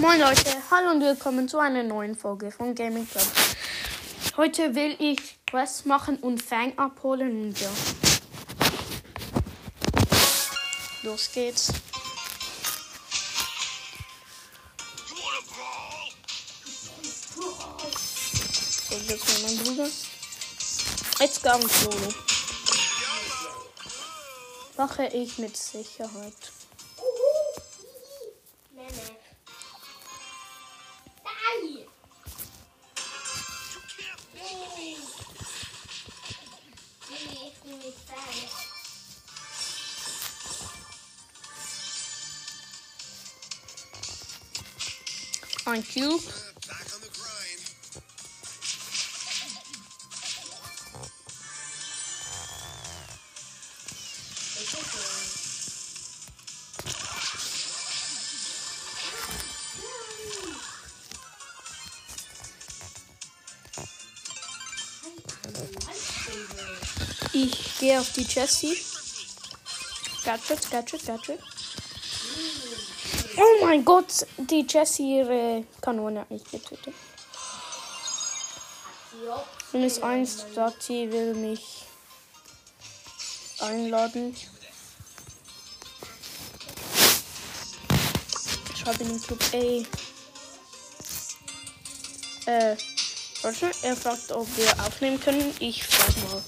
Moin Leute, hallo und willkommen zu einer neuen Folge von Gaming Club. Heute will ich Quests machen und Fang abholen und ja. Los geht's. So, jetzt ist mein Bruder. Jetzt ganz Solo. Mache ich mit Sicherheit. Ein Cube. Ich gehe auf die Jessie. Gadget, Gadget, Gadget. Oh mein Gott, die Jessie ihre Kanone hat nicht getötet. Minus 1, Dati will mich einladen. Ich schreibe in den Club, ey. Äh, warte, er fragt, ob wir aufnehmen können. Ich frag mal.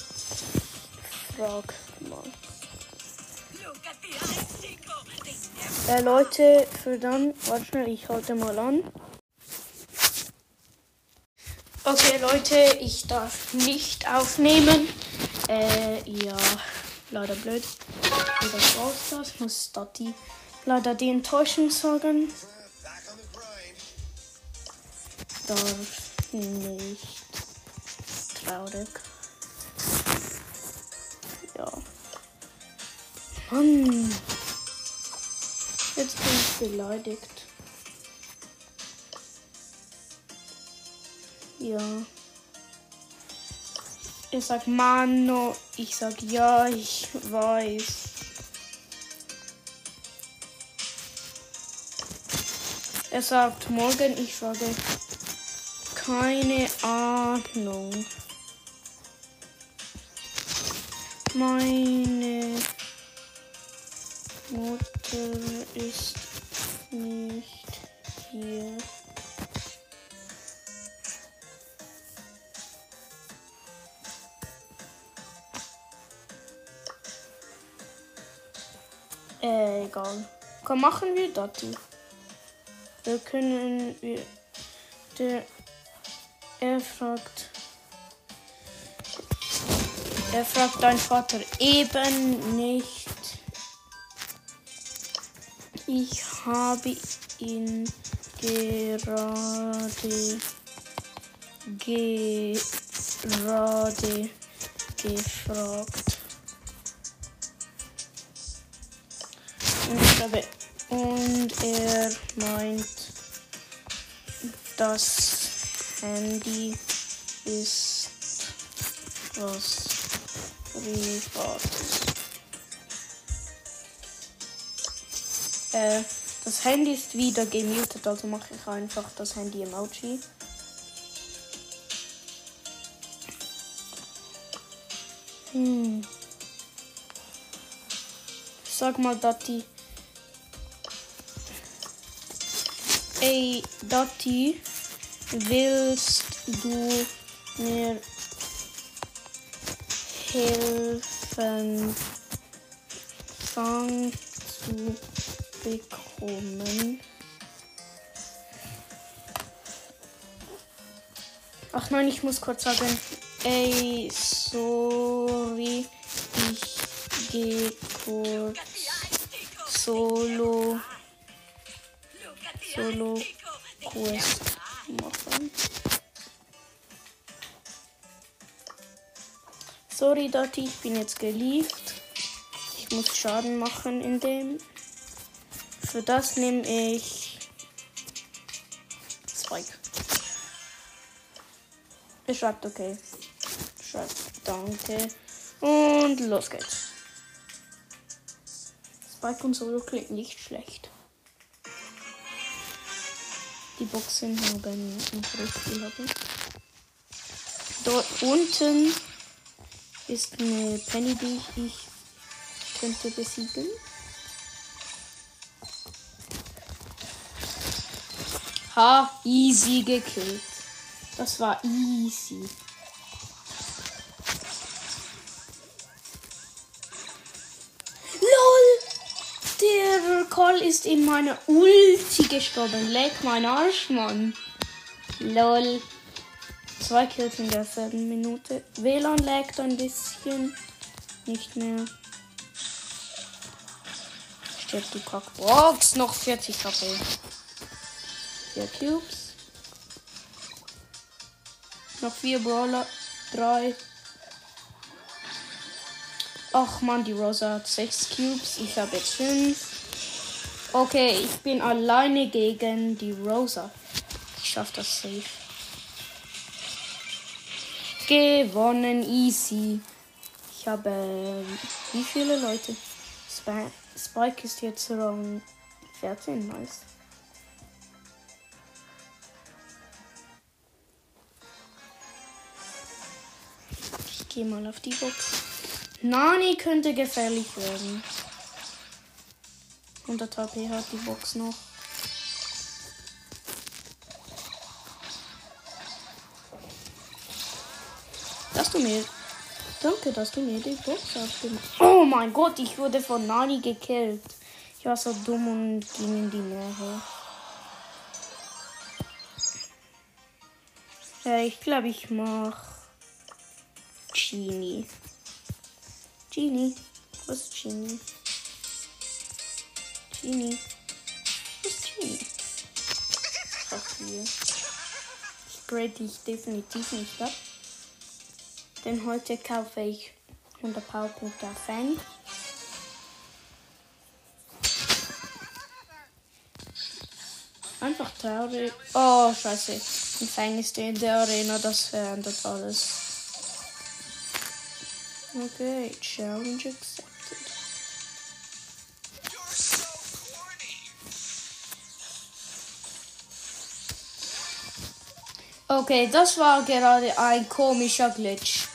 Frag Äh, Leute, für dann, warte schnell, ich halte mal an. Okay, Leute, ich darf nicht aufnehmen. Äh, ja, leider blöd. Das war's das. Muss Dati leider die Enttäuschung sagen. Darf nicht. Traurig. Ja. Mann. Ich beleidigt. Ja. Er sagt Mano. Ich sag ja, ich weiß. Er sagt morgen, ich sage keine Ahnung. Meine Mutter ist nicht hier. Äh, egal. Komm, machen wir das. Wir können wir. Der. Er fragt. Er fragt dein Vater eben nicht. Ich habe ihn gerade gerade gefragt. Und, er meint, das Handy ist was Privates. Äh, das Handy ist wieder gemutet, also mache ich einfach das Handy-Emoji. Hm. Sag mal, Dati. Ey, Dati, willst du mir helfen, Fang zu bekommen? Ach nein, ich muss kurz sagen. Ey, sorry, ich gehe kurz solo, solo Quest machen. Sorry, Dati, ich bin jetzt gelieft. Ich muss Schaden machen in dem. Für das nehme ich Spike. Er schreibt okay. Schreibt danke. Und los geht's. Spike und Solo klingt nicht schlecht. Die Boxen haben noch recht viel haben. Dort unten ist eine Penny, die ich könnte besiegen. Ha, easy gekillt. Das war easy. LOL! Der Call ist in meiner Ulti gestorben. Leck mein Arsch, Mann. LOL. Zwei Kills in der vierten Minute. WLAN laggt ein bisschen. Nicht mehr. Stirbt die Cockbox. Noch 40 HP. Vier Cubes. Noch vier Brawler. Drei. Ach man, die Rosa hat sechs Cubes. Ich habe jetzt fünf. Okay, ich bin alleine gegen die Rosa. Ich schaff das safe. Gewonnen, easy. Ich habe. ähm, Wie viele Leute? Sp Spike ist jetzt Rang 14, nice. Gehe mal auf die Box. Nani könnte gefährlich werden. 100 HP hat die Box noch. Dass du mir. Danke, dass du mir die Box abgemacht Oh mein Gott, ich wurde von Nani gekillt. Ich war so dumm und ging in die Nähe. Ja, ich glaube, ich mach Genie. Genie. Wo ist Genie? Genie. Wo ist Genie? Ach, hier. Ich grade dich definitiv nicht ab. Denn heute kaufe ich 100 Powerpunkte auf Fang. Einfach traurig. Oh, scheiße. Ein Fang ist in der Arena, das verändert alles. Okay, challenge accepted. Okay, das war gerade ein komischer Glitch.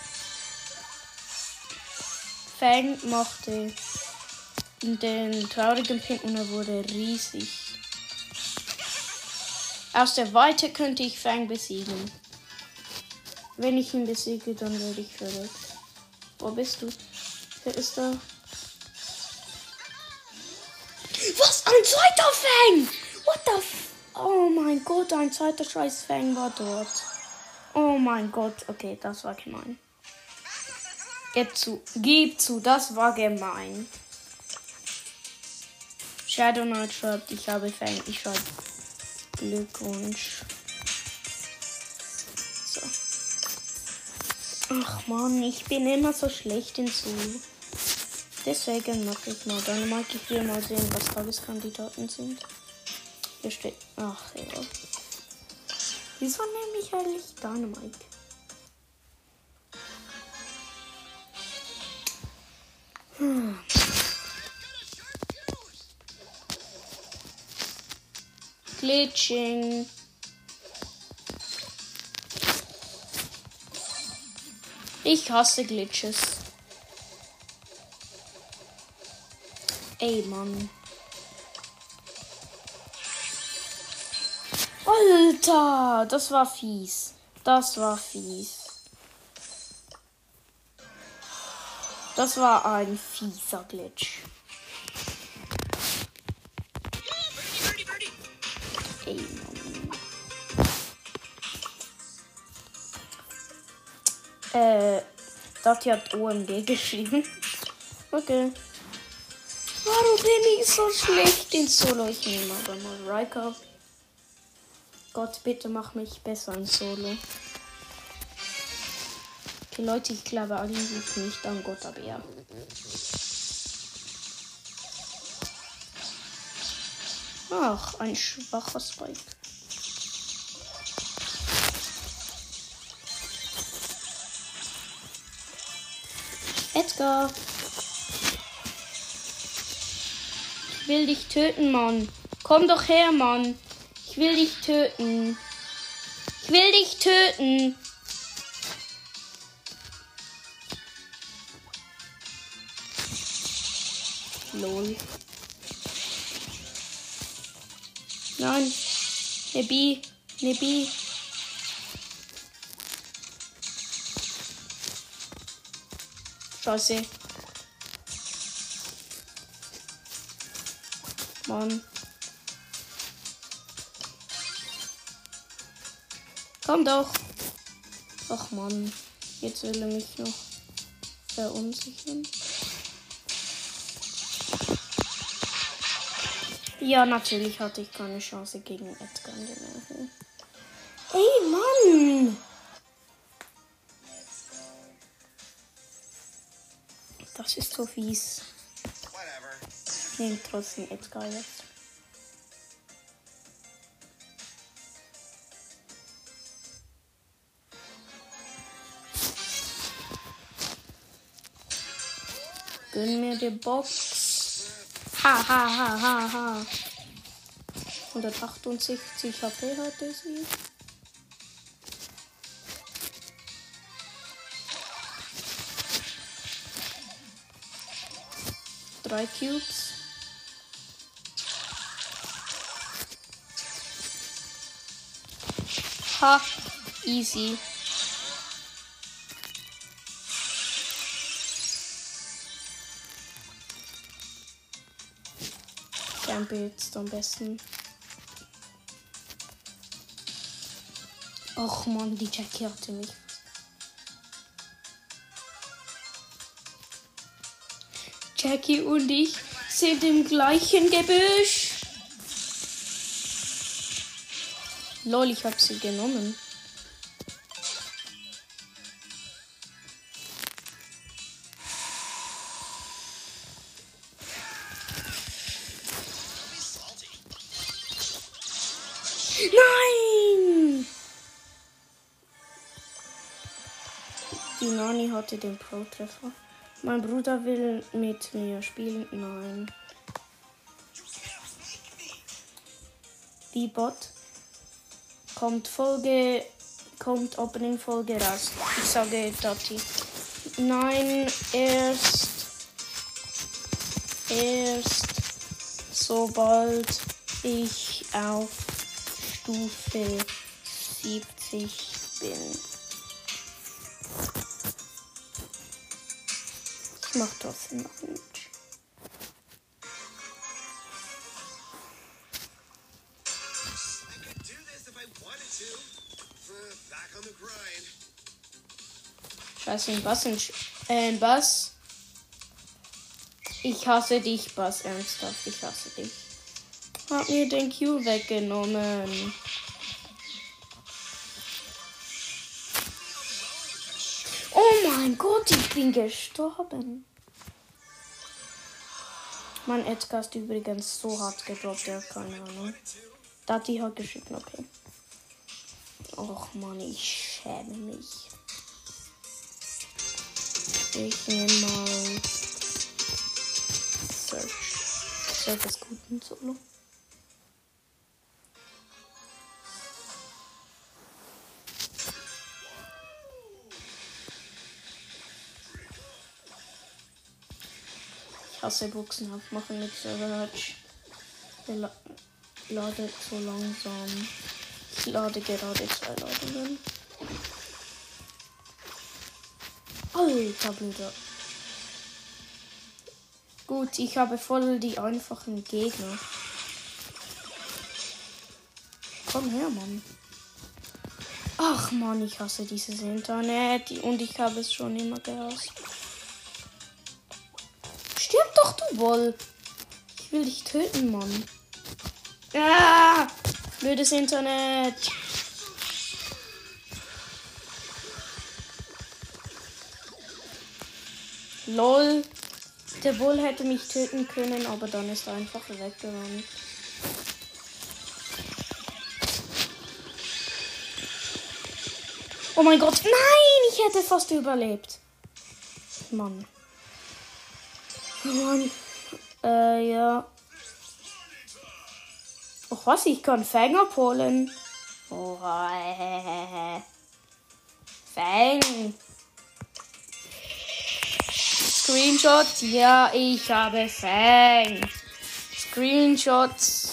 Fang machte den traurigen Pin und er wurde riesig. Aus der Weite könnte ich Fang besiegen. Wenn ich ihn besiege, dann werde ich verrückt. Wo bist du? Wer ist da? Was? Ein zweiter Fang! What the f Oh mein Gott, ein zweiter scheiß Fang war dort. Oh mein Gott, okay, das war gemein. Gib zu, gib zu, das war gemein. Shadow Knight schreibt, ich habe Fang. Ich schreibe Glückwunsch. Ach man, ich bin immer so schlecht in Zulu. Deswegen mache ich mal Dynamite. Ich will mal sehen, was Tageskandidaten sind. Hier steht. Ach ja. Wieso nehme ich eigentlich Dynamite? Hm. Glitching. Ich hasse Glitches. Ey, Mann. Alter, das war fies. Das war fies. Das war ein fieser Glitch. Äh, Dati hat OMG geschrieben. Okay. Warum bin ich so schlecht in Solo? Ich nehme aber mal Riker. Gott, bitte mach mich besser in Solo. Okay, Leute, ich glaube eigentlich nicht an Gott, aber ja. Ach, ein schwacher Spike. Edgar. Ich will dich töten, Mann. Komm doch her, Mann. Ich Ich will dich töten. Ich will dich töten. Lol. Nein. Ne B. Ne B. Scheiße. Mann. Komm doch. Ach Mann. Jetzt will er mich noch verunsichern. Ja, natürlich hatte ich keine Chance gegen Edgar in der Nähe. Ey, Mann! Das ist so fies. Ich trotzdem Edgar jetzt. Gönn mir die Box. Ha, ha, ha, ha, ha. 168 HP hatte sie. Drei Cubes. Ha, easy. Campe jetzt am besten. Och man, die Jackie hatte mich. Jackie und ich sind im gleichen Gebüsch. Lol, ich hab sie genommen. Nein! Die Nani hatte den Pro-Treffer. Mein Bruder will mit mir spielen. Nein. Die Bot kommt Folge kommt Opening Folge raus. Ich sage Dotti. Nein, erst erst sobald ich auf Stufe 70 bin. Back on the grind. Scheiße, ein Bass, ein, äh, ein Bass. Ich hasse dich, Bass, ernsthaft, ich hasse dich. Hab mir den Q weggenommen. Gott, ich bin gestorben. Mein Edgar ist übrigens so hart gedroppt, der hat keine Ahnung. Dati hat geschickt, okay. Och man, ich schäme mich. Ich nehme mal Search. Search ist gut in Solo. Ich hasse Buchsen aufmachen mit Search. Der la ladet so langsam. Ich lade gerade zwei Ladungen. Alter Bruder. Gut, ich habe voll die einfachen Gegner. Komm her, Mann. Ach Mann, ich hasse dieses Internet und ich habe es schon immer gehasst. Doch, du Woll. Ich will dich töten, Mann. Ah, blödes Internet. Lol. Der Bull hätte mich töten können, aber dann ist er einfach weggerannt. Oh mein Gott, nein, ich hätte fast überlebt. Mann. Oh Mann. Äh, ja. Ach was, ich kann Fang abholen. Oh, äh, Fang. Screenshot. Ja, ich habe Fang. Screenshots.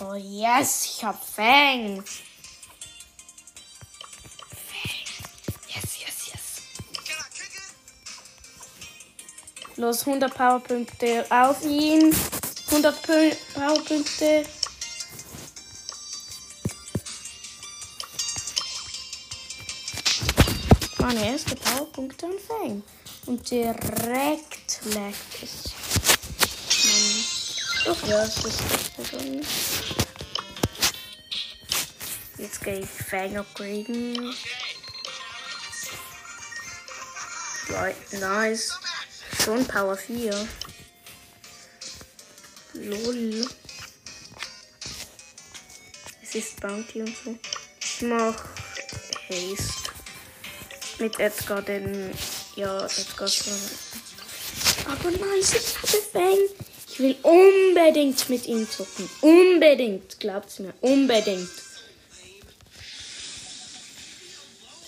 Oh yes, ich habe Fang. Los, 100 Powerpunkte auf ihn. 100 Pö- Powerpunkte. Meine erste Powerpunkte an Fang. Und direkt leckt es. Mann. Doch ja, es ist schon. Jetzt gehe ich Fang upgraden. Right, nice. Schon Power 4. Lol. Es ist Bounty und so. Ich mach Haste. Mit Edgar, denn. Ja, Edgar so- Aber nice, ich habe Fang. Ich will unbedingt mit ihm zocken. Unbedingt, glaubt's mir. Unbedingt.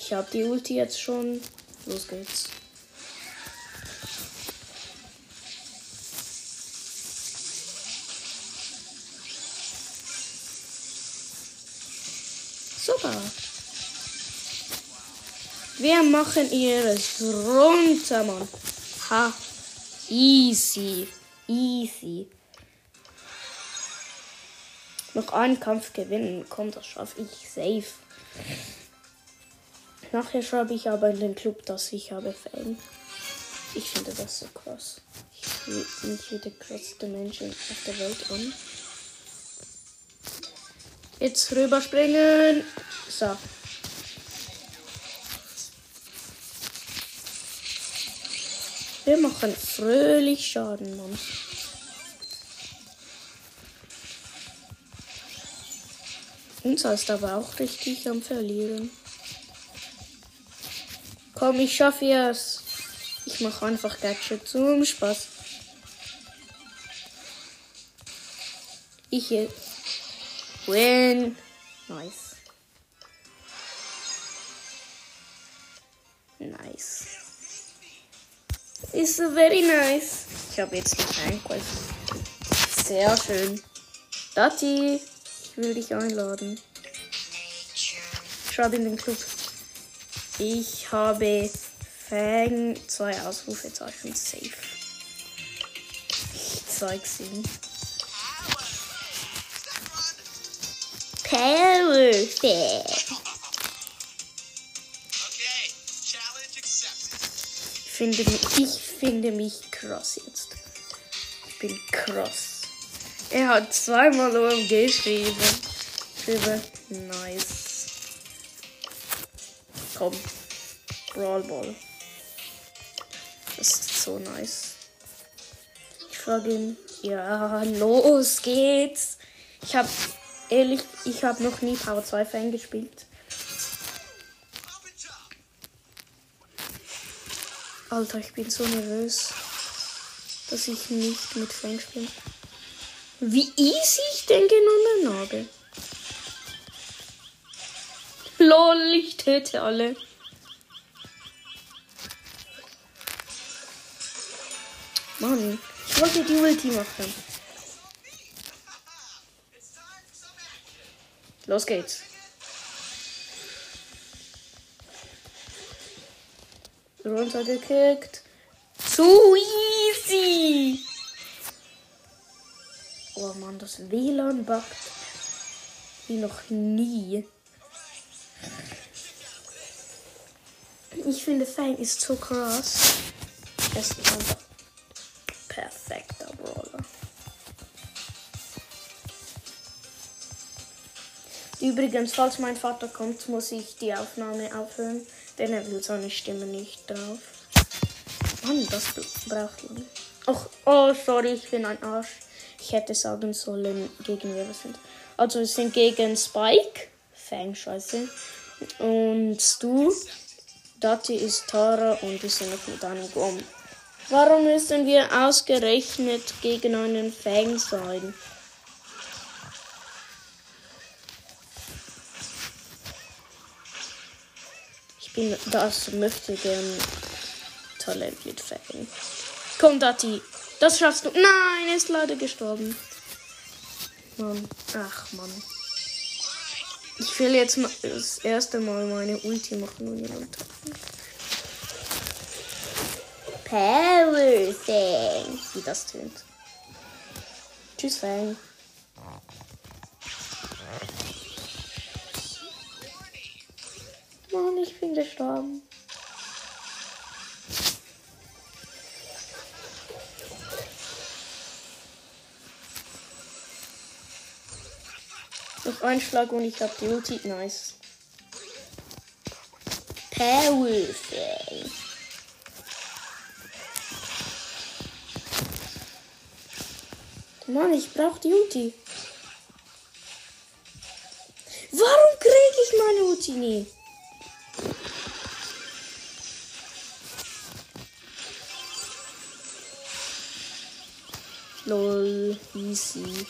Ich habe die Ulti jetzt schon. Los geht's. Super. Wir machen ihres runter, Mann. Ha. Easy. Easy. Noch einen Kampf gewinnen. Komm, das schaffe ich safe. Nachher schreibe ich aber in den Club, dass ich habe Fan. Ich finde das so krass. Ich fühle mich wie der krasseste Mensch auf der Welt an. Jetzt rüberspringen. So. Wir machen fröhlich Schaden, Mann. Unser ist aber auch richtig am Verlieren. Komm, ich schaffe es. Ich mache einfach Gadget zum Spaß. Ich hier. Win. Nice. Nice. Ist so very nice. Ich habe jetzt einen Quest. Sehr schön. Dati, ich will dich einladen. Schreib in den Club. Ich habe Fang, zwei Ausrufezeichen, safe. Ich zeig's ihm. Perfekt. Okay, challenge accepted. Ich finde, mich- ich finde mich krass jetzt. Ich bin krass. Er hat zweimal OMG geschrieben. Geschrieben, nice. Komm. Brawl Ball. Das ist so nice. Ich frage ihn, ja, los geht's. Ich habe ehrlich, ich habe noch nie Power 2 Fan gespielt. Alter, ich bin so nervös, dass ich nicht mit Frank spiele. Wie easy ich den genommen habe. Lol, ich töte alle. Mann, ich wollte die Ulti machen. Los geht's. Runtergekickt. Zu easy. Oh Mann, das WLAN buggt wie noch nie. Ich finde Fang ist so krass. Es ist einfach Übrigens, falls mein Vater kommt, muss ich die Aufnahme aufhören, denn er will seine Stimme nicht drauf. Mann, das braucht lang. Ach, oh, sorry, ich bin ein Arsch. Ich hätte sagen sollen, gegen wer wir sind. Also, wir sind gegen Spike. Fang, scheiße. Und Stu. Dati ist Tara und wir sind noch mit einem Grom. Warum müssen wir ausgerechnet gegen einen Fang sein? Bin das möchte gern Talent mit Fang. Komm, Dati. Das schaffst du. Nein, er ist leider gestorben. Mann. Ach, Mann. Ich will jetzt das erste Mal meine Ulti machen und jemand treffen. Power Fang. Wie das tönt. Tschüss, Fang. Mann, ich bin gestorben. Noch ein Schlag und ich hab die Ulti. Nice. Powerful. Mann, ich brauch die Ulti. Warum krieg ich meine Ulti nie? Easy.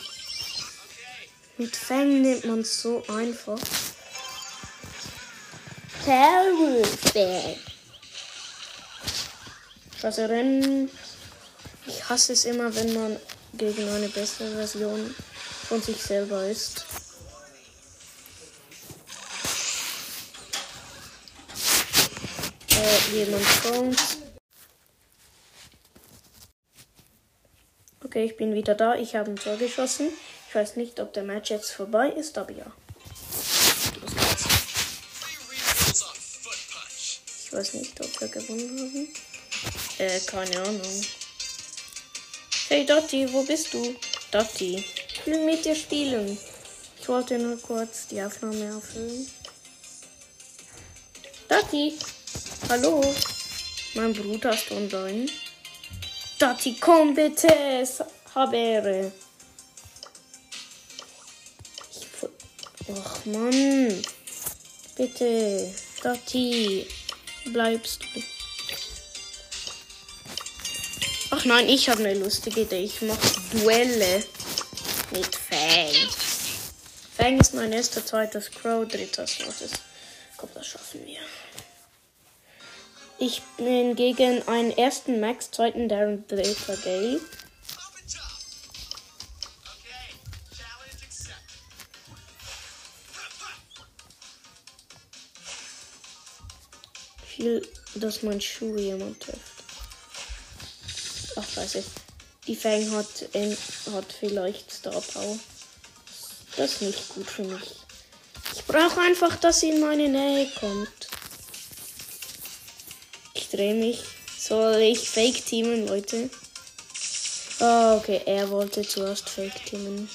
Mit Fang nimmt man so einfach. Perfect. Scheiße Rennen. Ich hasse es immer, wenn man gegen eine bessere Version von sich selber ist. Äh, jemand kommt. Okay, ich bin wieder da. Ich habe ein Tor geschossen. Ich weiß nicht, ob der Match jetzt vorbei ist, aber ja. Los geht's. Ich weiß nicht, ob wir gewonnen haben. Äh, keine Ahnung. Hey Dotti, wo bist du? Dotti, ich will mit dir spielen. Ich wollte nur kurz die Aufnahme aufhören. Dotti, hallo. Mein Bruder ist online. Dotti, komm bitte. Es- Hab Ehre. Och Mann. Bitte. Dotti. Bleibst du. Ach nein, ich habe eine lustige Idee. Ich mache Duelle mit Fang. Fang ist mein erster, zweiter Crow, dritter Slot. Komm, das schaffen wir. Ich bin gegen einen ersten Max, zweiten Darren, accepted. Ich will, dass mein Schuh jemand trifft. Ach, scheiße. Die Fang hat, ähm, hat vielleicht Star Power. Das ist nicht gut für mich. Ich brauche einfach, dass sie in meine Nähe kommt. Drehe mich. Soll ich Fake teamen, Leute? Ah, okay. Er wollte zuerst Fake teamen.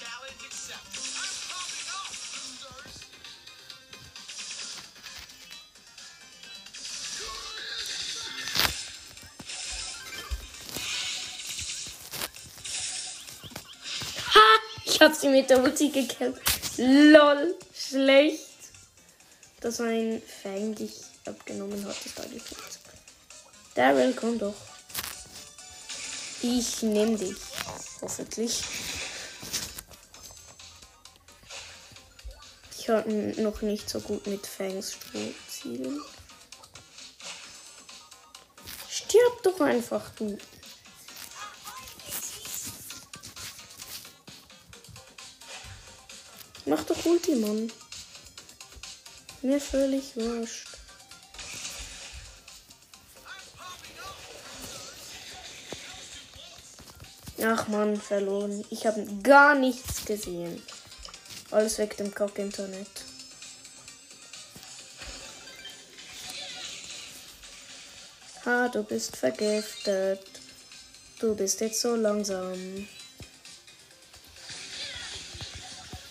Ha! Ich hab sie mit der Ulti gekillt. LOL. Schlecht. Dass ein Fang dich abgenommen hat, ist eigentlich nicht. Daryl, komm doch. Ich nehm dich. Hoffentlich. Ich hab noch nicht so gut mit Fangs Strohzielen. Stirb doch einfach, du. Mach doch Ulti. Mir völlig wurscht. Ach man, verloren. Ich habe gar nichts gesehen. Alles weg dem Kack-Internet. Ha, du bist vergiftet. Du bist jetzt so langsam.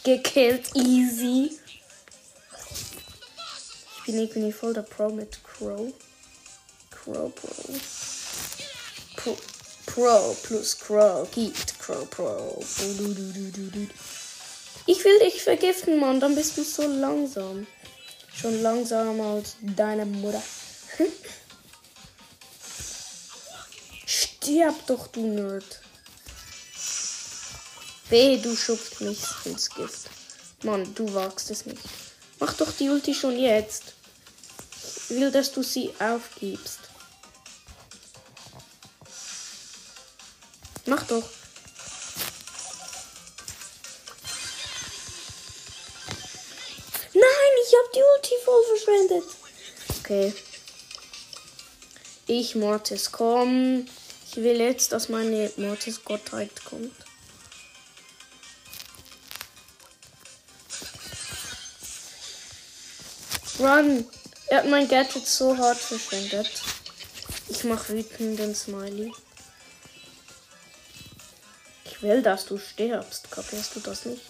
Gekillt, easy. Ich bin irgendwie voll der Pro mit Crow. Crow Pro. Pro plus Crow gibt Crow Pro. Ich will dich vergiften, Mann, dann bist du so langsam. Schon langsamer als deine Mutter. Stirb doch, du Nerd. Weh, du schubst mich ins Gift. Mann, du wagst es nicht. Mach doch die Ulti schon jetzt. will, dass du sie aufgibst. Mach doch. Nein, ich habe die Ulti voll verschwendet. Okay. Ich, Mortis, komm. Ich will jetzt, dass meine Mortis-Gottheit kommt. Run! Er hat mein Gadget so hart verschwendet. Ich mach wütenden Smiley. Will, dass du stirbst. Kapierst du das nicht?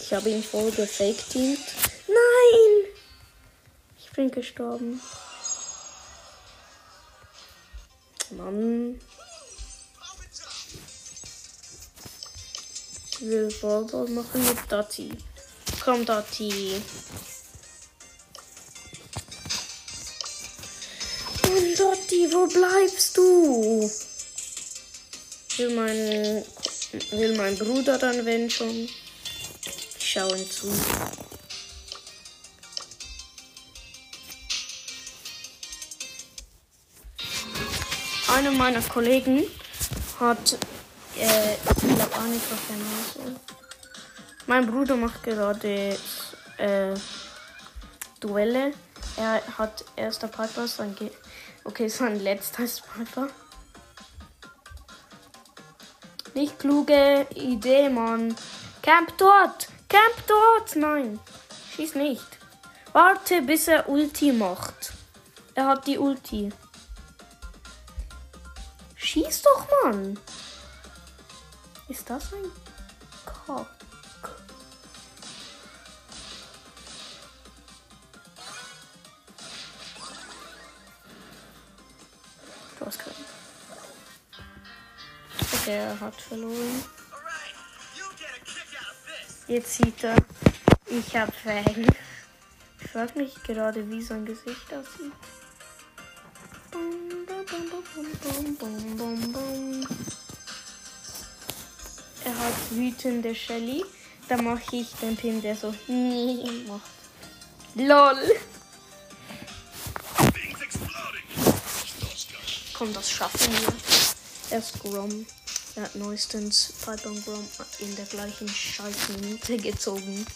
Ich habe ihn voll gefaked. Nein! Ich bin gestorben. Mann. Ich will Ballball machen mit Dati. Komm, Dati. Wo bleibst du? Will mein, will mein Bruder dann, wenn schon? Ich schau ihn zu. Einer meiner Kollegen hat äh, ich glaube auch nicht auf der Nase. Mein Bruder macht gerade äh, Duelle. Er hat erster Piper, sein Ge okay, sein letzter ist Piper. Nicht kluge Idee, Mann. Camp dort! Camp dort! Nein, schieß nicht. Warte, bis er Ulti macht. Er hat die Ulti. Schieß doch, Mann. Ist das ein Cock? Out of this. Jetzt sieht er, ich hab Fang. Ich frag mich gerade, wie sein Gesicht aussieht. Er hat wütende Shelly. Da mache ich den Pin, der so nie macht. LOL. Komm, das schaffen wir. Er ist Grom. Er hat neuestens Piper und Grom in der gleichen Scheißminute gezogen.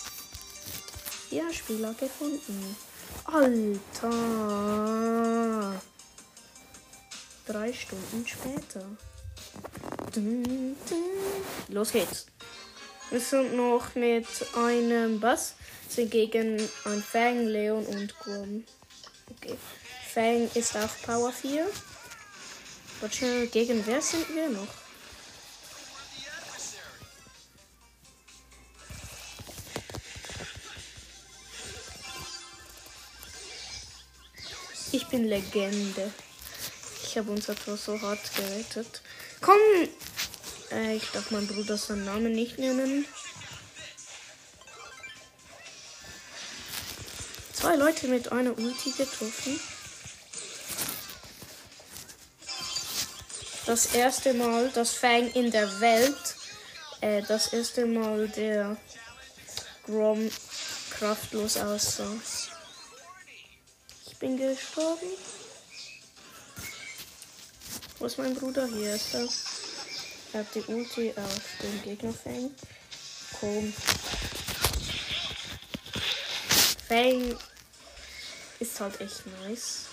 Ja, Spieler gefunden. Alter. Drei Stunden später. Dun, dun. Los geht's. Wir sind noch mit einem Bass. Sind gegen ein Fang, Leon und Grom. Okay. Fang ist auf Power 4. Warte, gegen wer sind wir noch? Ich bin Legende. Ich habe unser Tor so hart gerettet. Komm! Äh, ich darf meinen Bruder seinen Namen nicht nennen. Zwei Leute mit einer Ulti getroffen. Das erste Mal, das Fang in der Welt. Äh, das erste Mal der Grom kraftlos aussah. Ich bin gestorben. Wo ist mein Bruder? Hier ist er. Er hat die Ulti auf den Gegner Fang. Komm. Fang ist halt echt nice.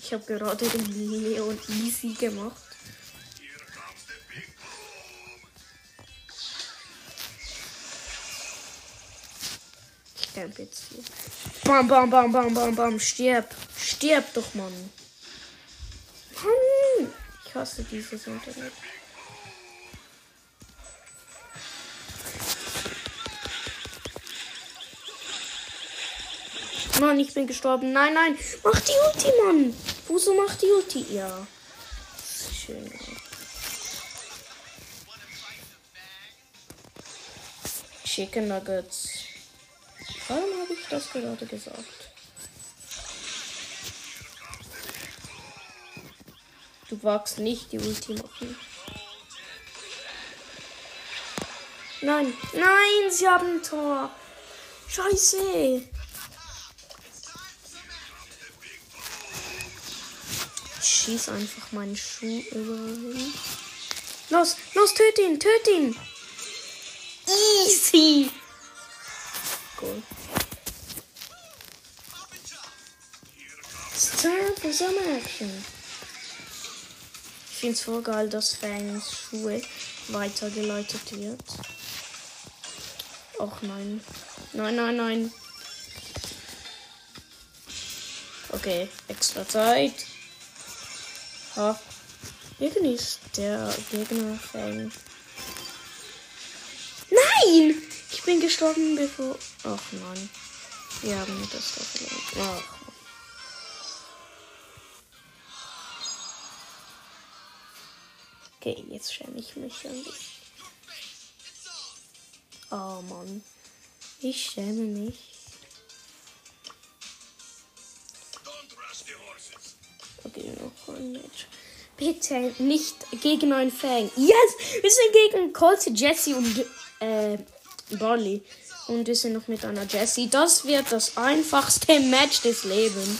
Ich habe gerade den Leon easy gemacht. Camp jetzt hier. Bam, bam, bam, bam, bam, bam. Stirb. Stirb doch, Mann. Mann. Ich hasse dieses Internet. Mann, ich bin gestorben. Nein, nein. Mach die Ulti, Mann. Wieso macht die Ulti? Ja. Schön. Chicken Nuggets. Warum habe ich das gerade gesagt? Du wagst nicht die Ulti machen. Nein, nein, sie haben ein Tor. Scheiße. Ich schieß einfach meinen Schuh überall. Los, los, töte ihn, töte ihn. Easy. Cool. It's time for some action. Ich find's voll geil, dass Fangs Schuhe weitergeleitet wird. Och nein. Nein, nein, nein. Okay, extra Zeit. Ha. Irgendwie ist der Gegner Fang. Nein! Bin gestorben bevor. Ach nein. Wir haben das doch verloren. Ach. Okay, jetzt schäme ich mich ein bisschen. Oh Mann. Ich schäme mich. Okay, noch ein Match. Bitte nicht gegen einen Fang. Yes! Wir sind gegen Colt, Jesse und äh, Barley. Und wir sind noch mit einer Jessie. Das wird das einfachste Match des Lebens.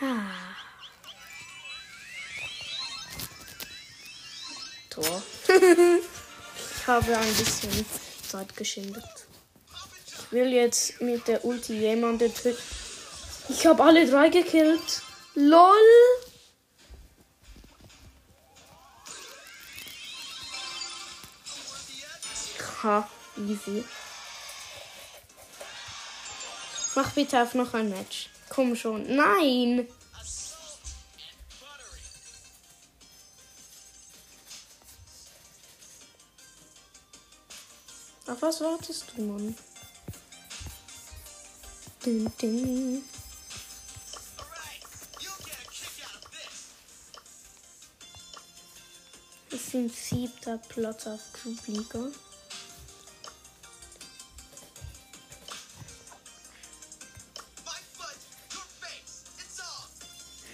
Ah. Tor. ich habe ein bisschen Zeit geschindet. Ich will jetzt mit der Ulti jemanden töten. Ich habe alle drei gekillt. LOL. Ha, easy. Mach bitte auf noch ein Match. Komm schon. Nein. Auf was wartest du, Mann? Dun, dun. Wir sind siebter Platz auf Group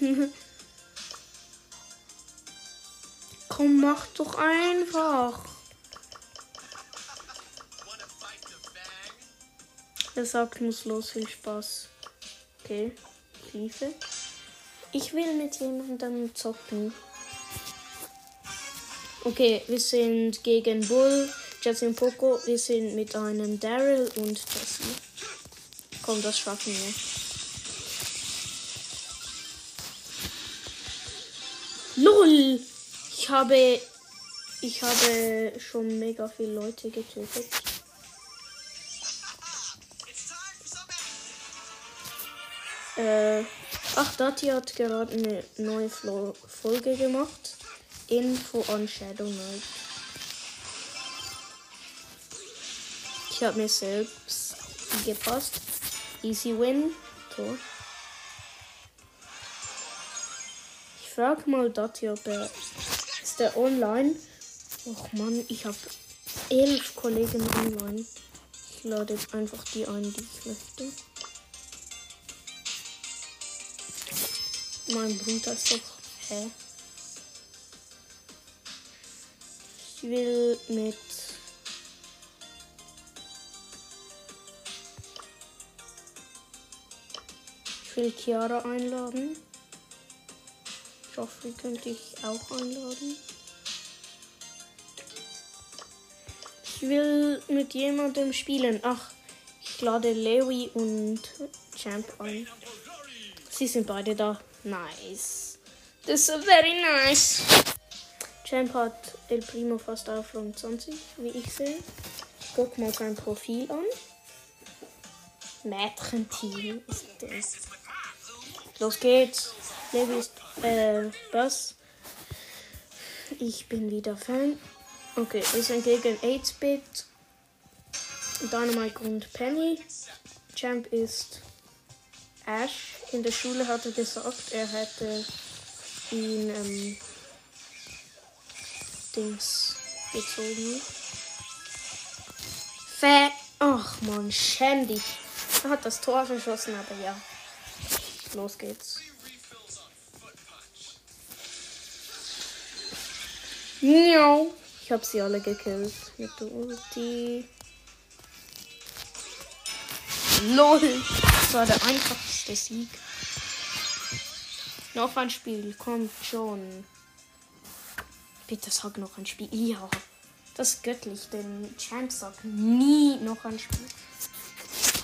Komm, mach doch einfach. Er sagt, muss los, viel Spaß. Okay, liefere. Ich will mit jemandem zocken. Okay, wir sind gegen Bull, und Poco. Wir sind mit einem Daryl und Jesse. Komm, das schaffen wir. Habe. Ich habe schon mega viele Leute getötet. Äh, ach, Dati hat gerade eine neue Flo Folge gemacht. Info on Shadow Knight. Ich habe mir selbst gepasst. Easy Win. Tor. Ich frage mal Dati, ob er. Der online? Och Mann, ich habe elf Kollegen online. Ich lade jetzt einfach die ein, die ich möchte. Mein Bruder ist doch. Hä? Ich will mit. Ich will Chiara einladen. Joffrey könnte ich auch einladen. Ich will mit jemandem spielen. Ach, ich lade Lewy und Champ ein. Sie sind beide da. Nice. Das ist very nice. Champ hat El Primo fast auf Rang 20, wie ich sehe. Guck mal sein Profil an. Mädchenteam ist das. Los geht's. Levi ist äh, Bass. Ich bin wieder Fan. Okay, wir sind gegen 8-Bit, Dynamite und Penny. Champ ist Ash. In der Schule hat er gesagt, er hätte ihn ähm, Dings gezogen. Fe Ach man, schäm dich. Er hat das Tor verschossen, aber ja. Los geht's. Ich habe sie alle gekillt mit der Ulti. LOL. Das war der einfachste Sieg. Noch ein Spiel, kommt schon. Bitte sag noch ein Spiel. Ja. Das ist göttlich, denn Champ sagt nie noch ein Spiel.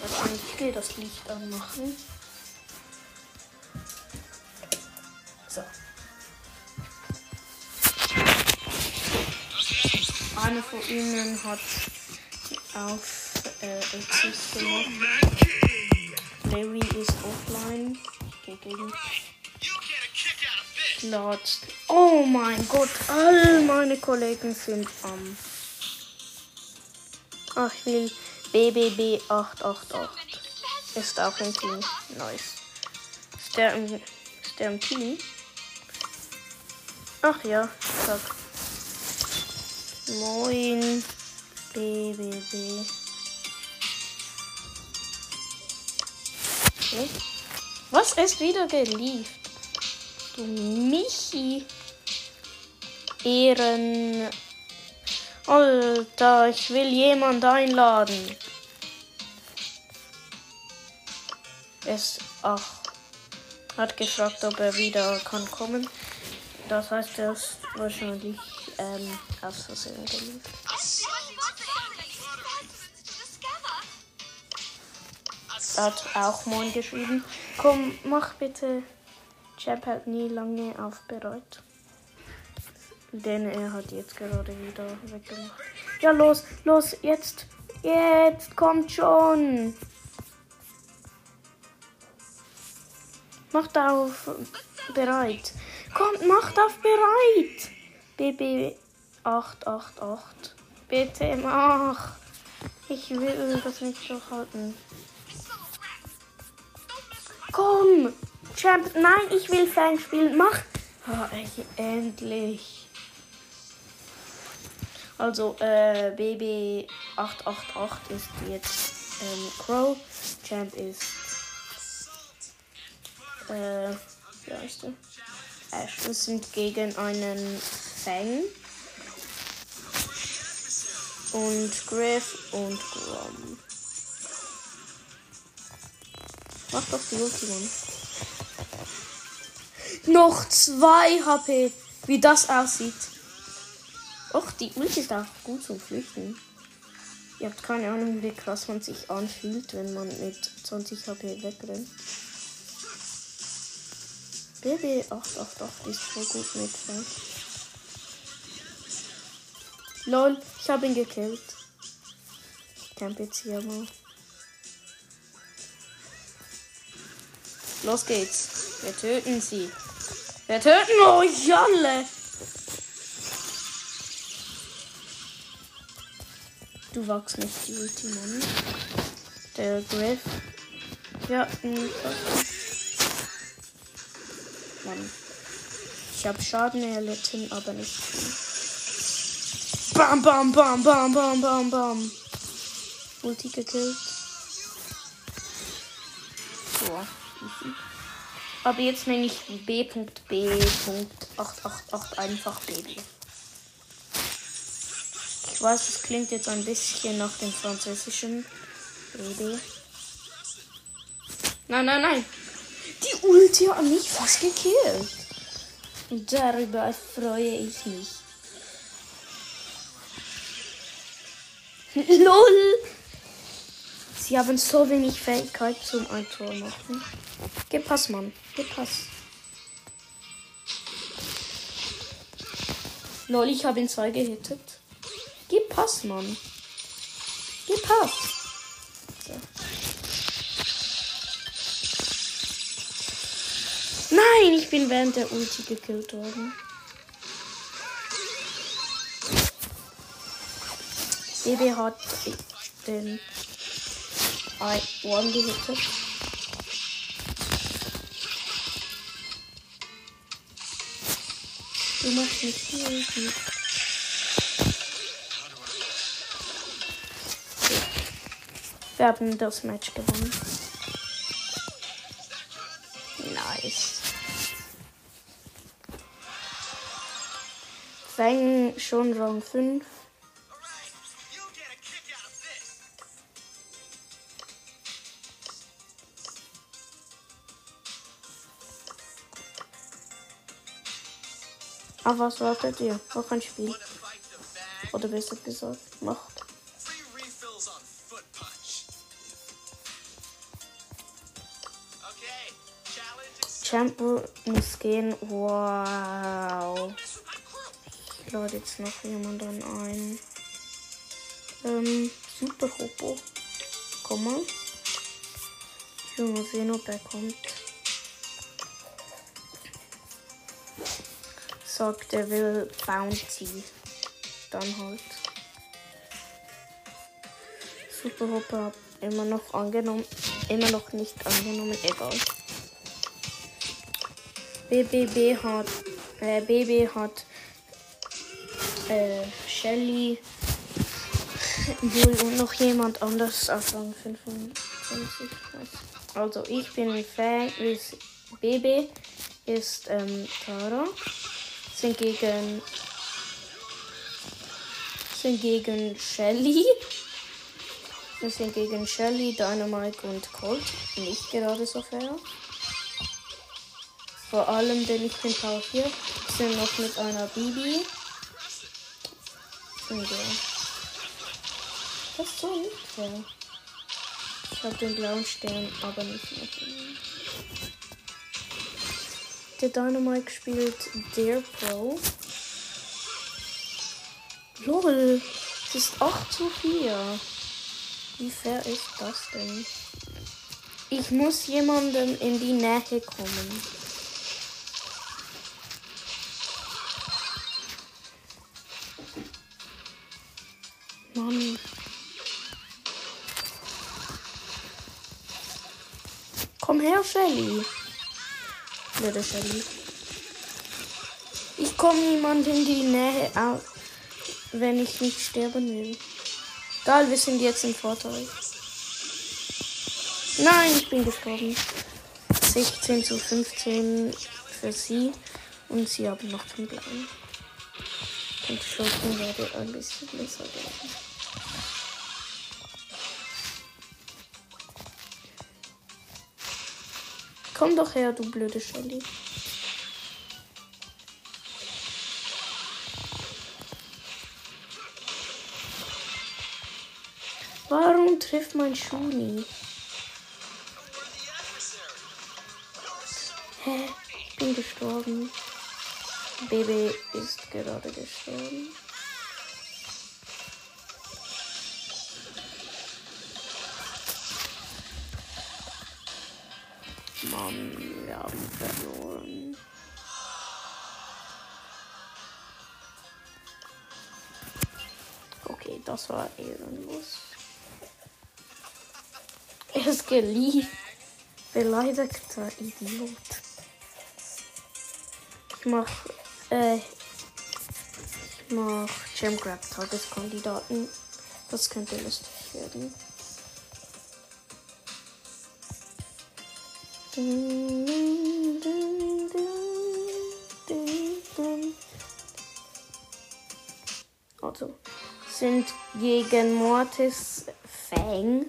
Also eigentlich will das Licht anmachen. Eine von ihnen hat auf äh, Exist gemacht. Larry ist offline. Ich gehe gegen. Platz. Oh mein Gott, all meine Kollegen sind am. Ach, ich will BBB 888. Ist auch im Team. Nice. Ist der im, ist der im Team? Ach ja, sag. Moin. BBB. Okay. Was ist wieder geliefert? Du Michi. Ehren. Alter, ich will jemand einladen. Es ach, hat gefragt, ob er wieder kann kommen. Das heißt, er ist wahrscheinlich ähm, aus Versehen geliebt. Hat auch Moin geschrieben. Komm, mach bitte. Chap hat nie lange aufbereit. Denn er hat jetzt gerade wieder weggemacht. Ja, los, los, jetzt. Jetzt, kommt schon. Macht auf bereit. Kommt, macht auf bereit. BB 888. Bitte mach. Ich will das nicht durchhalten. Komm! Champ, nein, ich will Fang spielen. Mach! Ah, ich, endlich. Also, äh, BB888 ist jetzt ähm, Crow. Champ ist. Äh, wie heißt der? Ash. Wir sind gegen einen Fang. Und Griff und Grom. Mach doch die Ulti, Mann. Noch zwei HP. Wie das aussieht. Och, die Ulti ist auch gut zum Flüchten. Ihr habt keine Ahnung, wie krass man sich anfühlt, wenn man mit 20 HP wegrennt. BB888 ist voll gut mit Frank. Lol, ich habe ihn gekillt. Ich camp jetzt hier mal. Los geht's. Wir töten sie. Wir töten euch alle. Du wachst nicht die Ulti, Mann. Der Griff. Ja, ein Mann. Ich habe Schaden erlitten, aber nicht viel. Bam, bam, bam, bam, bam, bam, bam. Ulti gekillt. So. Aber jetzt nenne ich B.B.888 einfach Baby. Ich weiß, es klingt jetzt ein bisschen nach dem französischen Baby. Nein, nein, nein. Die Ulti hat mich fast gekillt. Und darüber freue ich mich. LOL! Sie haben so wenig Fähigkeit zum ein Tor machen. Gib Pass, Mann. Gib Pass. LOL, ich habe ihn zwei gehittet. Gib Pass, Mann. Gib Pass. So. Nein, ich bin während der Ulti gekillt worden. BB hat den One gehittet. Du machst nicht viel Ulti. Wir haben das Match gewonnen. Nice. Fang schon Rang 5. Auf was wartet ihr? Noch ein Spiel. Oder besser gesagt, macht. Champo muss gehen. Wow. Ich lade jetzt noch jemanden ein. Ähm, Super Hopo. Komm mal. Ich will mal sehen, ob er kommt. Sagt, er will Bounty. Dann halt. Super Hopo hat immer noch angenommen. Immer noch nicht angenommen. Egal. BBB hat. Äh, BB hat äh, Shelly, Bull und noch jemand anders auf Rang 25. Also ich bin ein Fan, BB ist ähm, Tara, sind gegen sind gegen Shelly. Wir sind gegen Shelly, Dynamite und Colt. Nicht gerade so fair. Vor allem, denn ich bin Power 4. Sind noch mit einer Bibi. Ja. Das ist so nicht fair. Ich habe den blauen Stern, aber nicht mehr. Der Dynamite spielt der Pro. Lol, es ist 8 zu 4. Wie fair ist das denn? Ich muss jemandem in die Nähe kommen. Mann. Komm her, Shelly. Blöde Shelly. Ich komme niemand in die Nähe, wenn ich nicht sterben will. Egal, wir sind jetzt im Vorteil. Nein, ich bin gestorben. 16 zu 15 für sie. Und sie haben noch den blauen. Und Schurken werde ein bisschen besser werden. Komm doch her, du blöde Shelly. Warum trifft mein Schuh nie? Hä? Ich bin gestorben. Baby ist gerade gestorben. Mann, wir haben verloren. Okay, das war ehrenlos. Er ist geliebt. Beleidigter Idiot. Ich mach, äh, ich mach Gemgrab Tageskandidaten. Das könnte lustig werden. Also, sind gegen Mortis Fang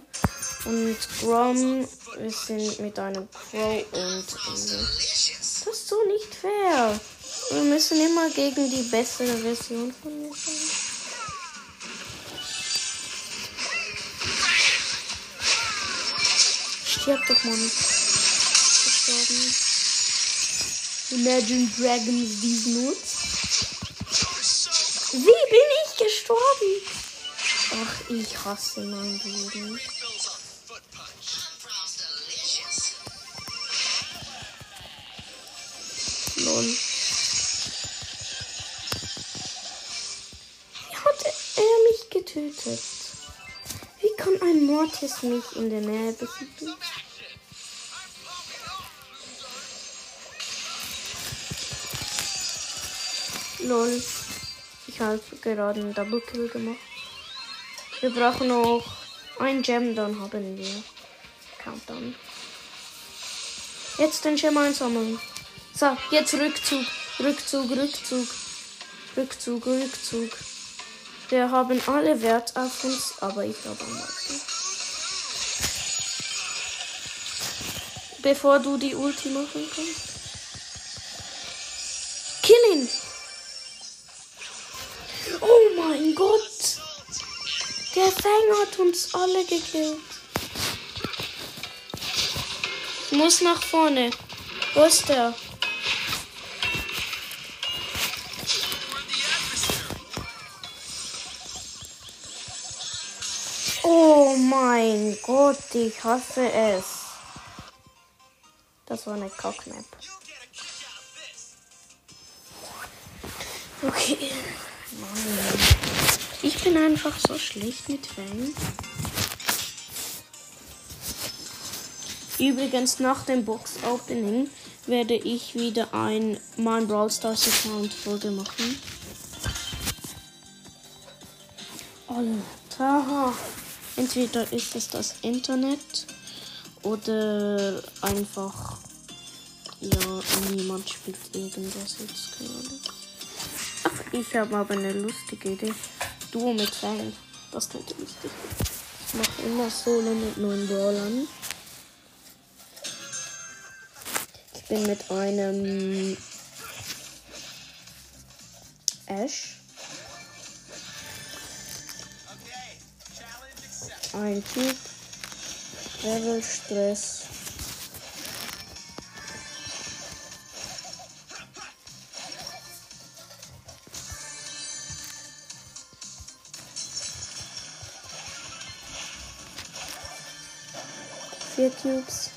und Grom. Wir sind mit einem Crow und. Das ist so nicht fair. Wir müssen immer gegen die bessere Version von mir sein. Stirb doch mal nicht. Imagine Dragons these nuts. Wie bin ich gestorben? Ach, ich hasse mein Leben. Lol. Wie hat er mich getötet? Wie kann ein Mortis mich in der Nähe besiegen? Lol. Ich habe gerade einen Double Kill gemacht. Wir brauchen noch ein Gem, dann haben wir Countdown. Jetzt den Gem einsammeln. So, jetzt Rückzug. Rückzug, Rückzug. Rückzug, Rückzug. Wir haben alle Wert auf uns, aber ich glaube am meisten. Bevor du die Ulti machen kannst. Fang hat uns alle gekillt. Muss nach vorne. Wo ist der? Oh mein Gott, ich hasse es. Das war eine Cockmap. Okay. Mann. Ich bin einfach so schlecht mit Fang. Übrigens, nach dem Box-Opening werde ich wieder ein mein Brawl Stars Account Folge machen. Alter. Entweder ist es das Internet oder einfach ja, niemand spielt irgendwas jetzt gerade. Ach, ich habe aber eine lustige Idee. Duo mit Fang. Das könnte lustig. Ich mache immer Solo mit neuen Brawlern. Ich bin mit einem Ash. Ein Typ. Level Stress. Vier Cubes.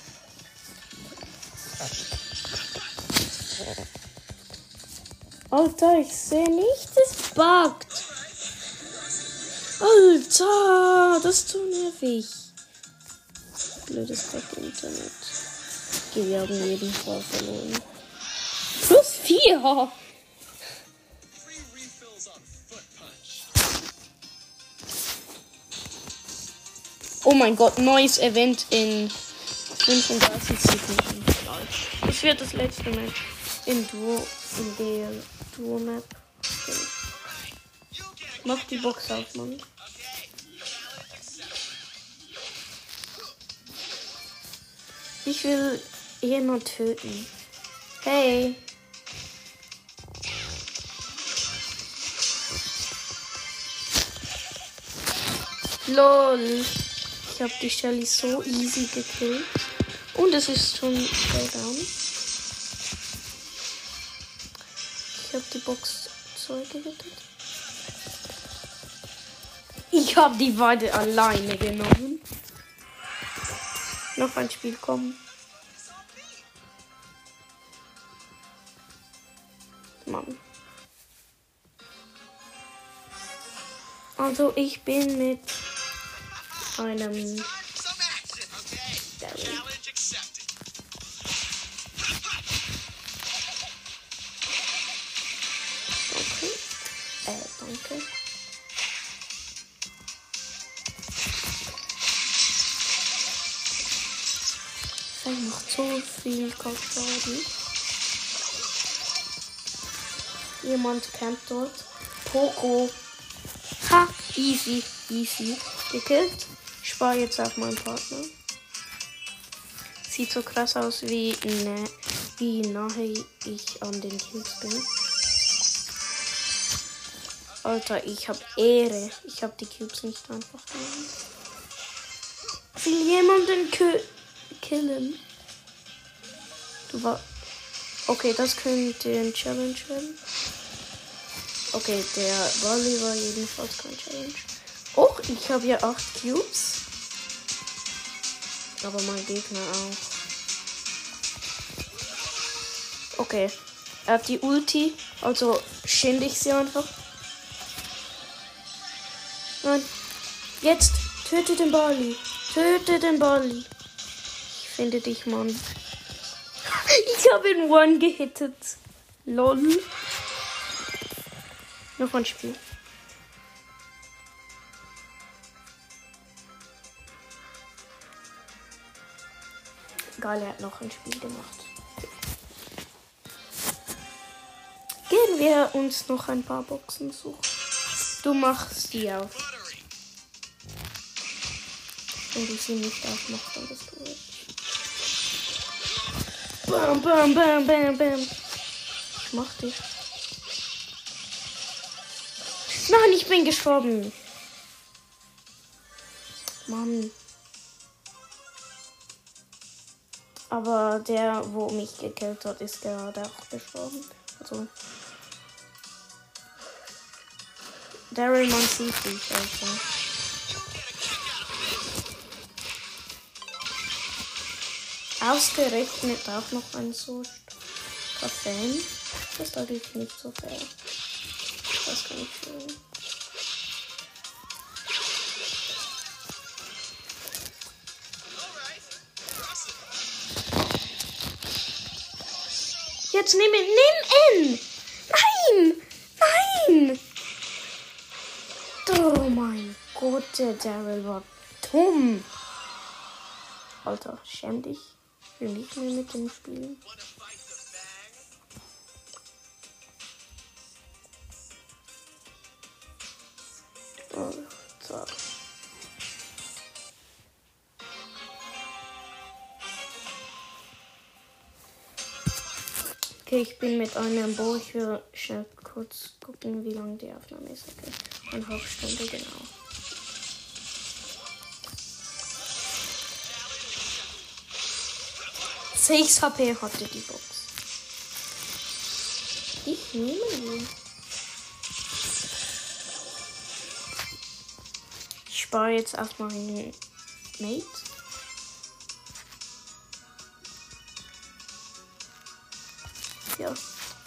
Alter, ich sehe nicht, es buggt. Alter, das ist zu nervig. Blödes Kack-Internet. Okay, wir haben jeden Fall verloren. Plus vier. Oh mein Gott, neues Event in 35 Sekunden. Das wird das letzte Match in Duo, in der Duo-Map. Mach die Box auf, Mann. Ich will jemand töten. Hey. LOL. Ich habe die Shelly so easy gekillt. Und es ist schon down. Ich habe die Box 2 gerettet. Ich habe die beide alleine genommen. Noch ein Spiel kommen. Mann. Also ich bin mit einem. Okay. Äh, danke. Er macht so viel Kaskaden. Jemand campt dort. Poco. Ha, easy, easy. Gekillt. Spare jetzt auf meinen Partner. Sieht so krass aus, wie, ne, wie nahe ich an den Kills bin. Alter, ich hab Ehre. Ich hab die Cubes nicht einfach genommen. Will jemanden ki killen? Du war. Okay, das könnte ein Challenge werden. Okay, der Bali war jedenfalls kein Challenge. Och, ich habe ja 8 Cubes. Aber mein Gegner auch. Okay. Er hat die Ulti, also schinde ich sie einfach. Nein. Jetzt. Töte den Bali. Töte den Bali. Ich finde dich, Mann. Ich habe ihn One gehittet. Lol. Noch ein Spiel. Geil, er hat noch ein Spiel gemacht. gehen wir uns noch ein paar Boxen suchen. Du machst die auf. Wenn du sie nicht aufmachst, dann bist du weg. Bam, bam, bam, bam, bam. Ich mach dich. Nein, ich bin gestorben. Mann. Aber der, wo mich gekillt hat, ist gerade auch gestorben. Also. Daryl, man sieht dich also. Ausgerechnet auch noch ein so Fan. Das ist natürlich nicht so fair. Das kann ich fühlen. Jetzt ihn. Nimm ihn! Nein! Nein! Oh mein Gott, der Daryl war dumm. Alter, schäm dich. Ich will nicht mehr mit dem spielen. Oh, so. Okay, ich bin mit einem Bo. Ich will schnell kurz gucken, wie lang die Aufnahme ist. Okay, eine halbe Stunde genau. Sechs HP hatte die Box. Ich nehme die. Ich spare jetzt auf meinen Mate.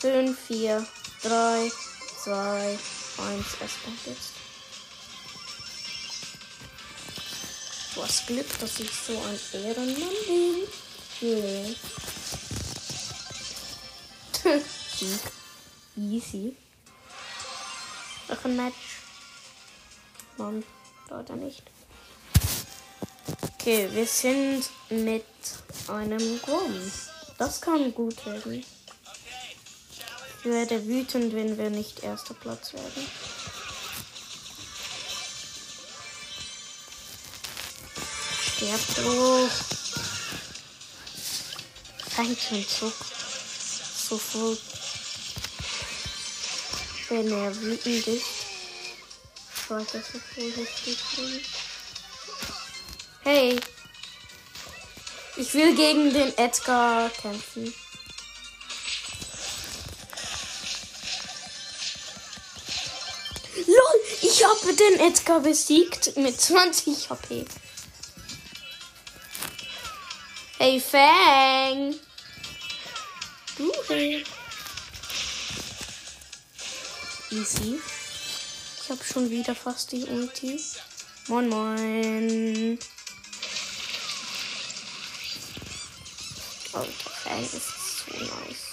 5, 4, 3, 2, 1. Es kommt jetzt. Du hast Glück, dass ich so ein Ehrenmann bin. Sieg. Easy. Noch ein Match. Mann, leider nicht. Okay, wir sind mit einem Grom. Das kann gut werden. Ich werde wütend, wenn wir nicht erster Platz werden. Sterb doch. Schon so, sofort. Wenn er wütend ist. Schreit er so vorsichtig rum. Hey. Ich will gegen den Edgar kämpfen. Den Edgar besiegt mit 20 HP. Hey Fang. Du hey. Easy. Ich habe schon wieder fast die Ulti. Moin moin. Alter, Fang ist so nice.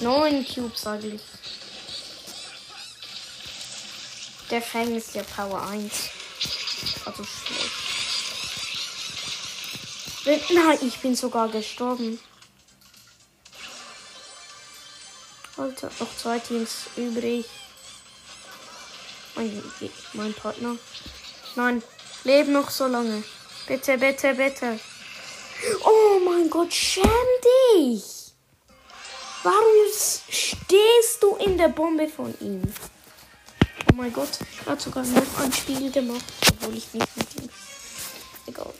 Neun Cubes eigentlich. Der Fang ist der Power 1. Also schlecht. Nein, ich bin sogar gestorben. Alter, noch zwei Teams übrig. Mein, mein Partner. Nein, leb noch so lange. Bitte, bitte, bitte. Oh mein Gott, schäm dich. Warum stehst du in der Bombe von ihm? Mein Gott, er hat sogar noch ein Spiel gemacht, obwohl ich nicht mit ihm. Egal.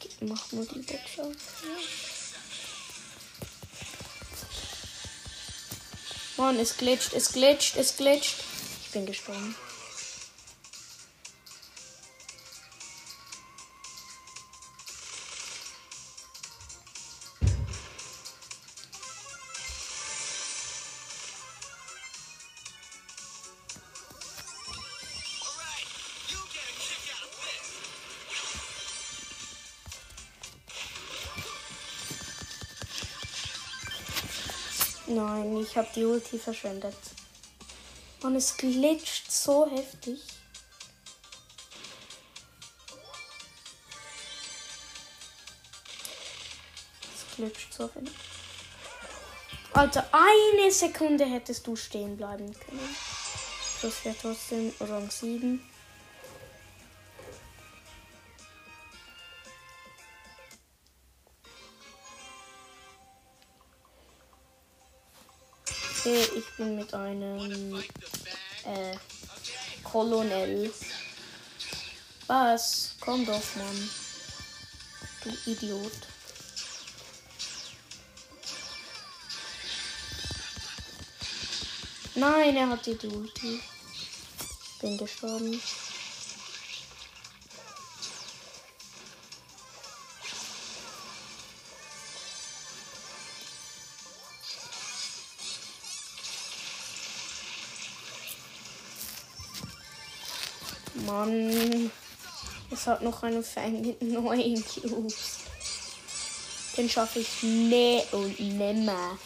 Ich mach nur die Box auf. Ja. Mann, es glitscht, es glitscht, es glitscht. Ich bin gestorben. Ich habe die Ulti verschwendet. Und es glitscht so heftig. glitscht so viel. Alter, eine Sekunde hättest du stehen bleiben können. Das wäre trotzdem Rang 7. bin mit einem äh, Kolonel. Was? Komm doch, Mann. Du Idiot. Nein, er hat die Ulti. Bin gestorben. Mann. Es hat noch einen Fang mit neun Cubes. Den schaffe ich ne und nimmer.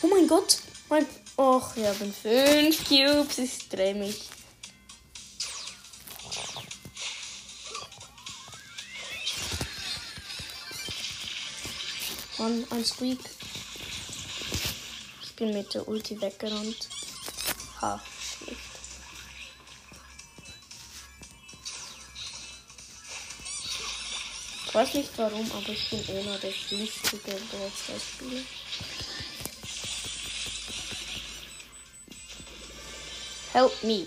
Oh mein Gott. Mein. Och, wir haben fünf Cubes. Ich drehe mich. Mann, ein Squeak. Ich bin mit der Ulti weggerannt. Ha, schlecht. Ich weiß nicht warum, aber ich bin einer der flüchtige Brawl-Spieler. Help me.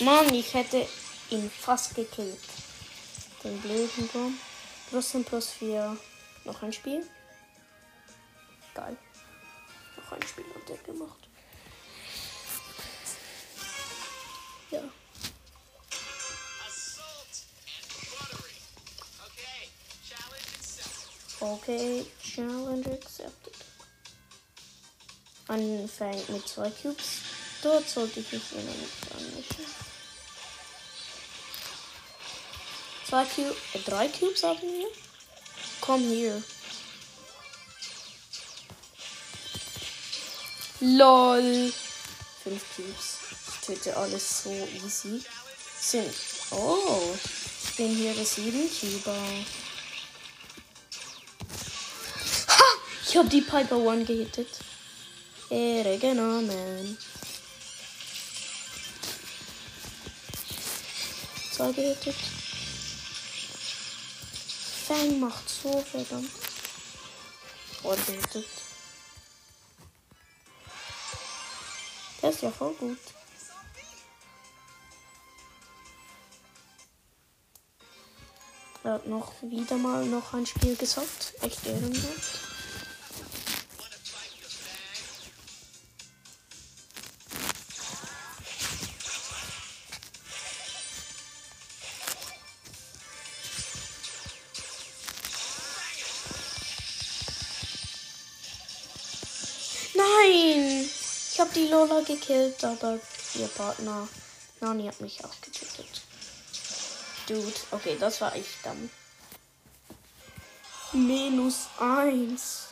Mann, ich hätte ihn fast gekillt. Den blöden Baum. Trotzdem plus 4. Noch ein Spiel. Geil. Noch ein Spiel hat er gemacht. Ja. Okay, challenge accepted. Fang mit zwei Cubes. Dort sollte ich mich immer nicht anmischen. Zwei Cubes, äh, drei Cubes haben wir. Komm hier. LOL. Fünf Cubes. Ich töte alles so easy. Sind. Oh. Ich bin hier der 7 Cuber. Ha! Ich hab die Piper One gehittet. Ehre genommen. Zwei gehittet. Fang macht so verdammt. Oh, gehittet. Der ist ja voll gut. Er hat noch wieder mal noch ein Spiel gesagt. Echt ehrenwert. Lola gekillt, aber ihr Partner Nani hat mich auch getötet. Dude, okay, das war ich dann. Minus eins.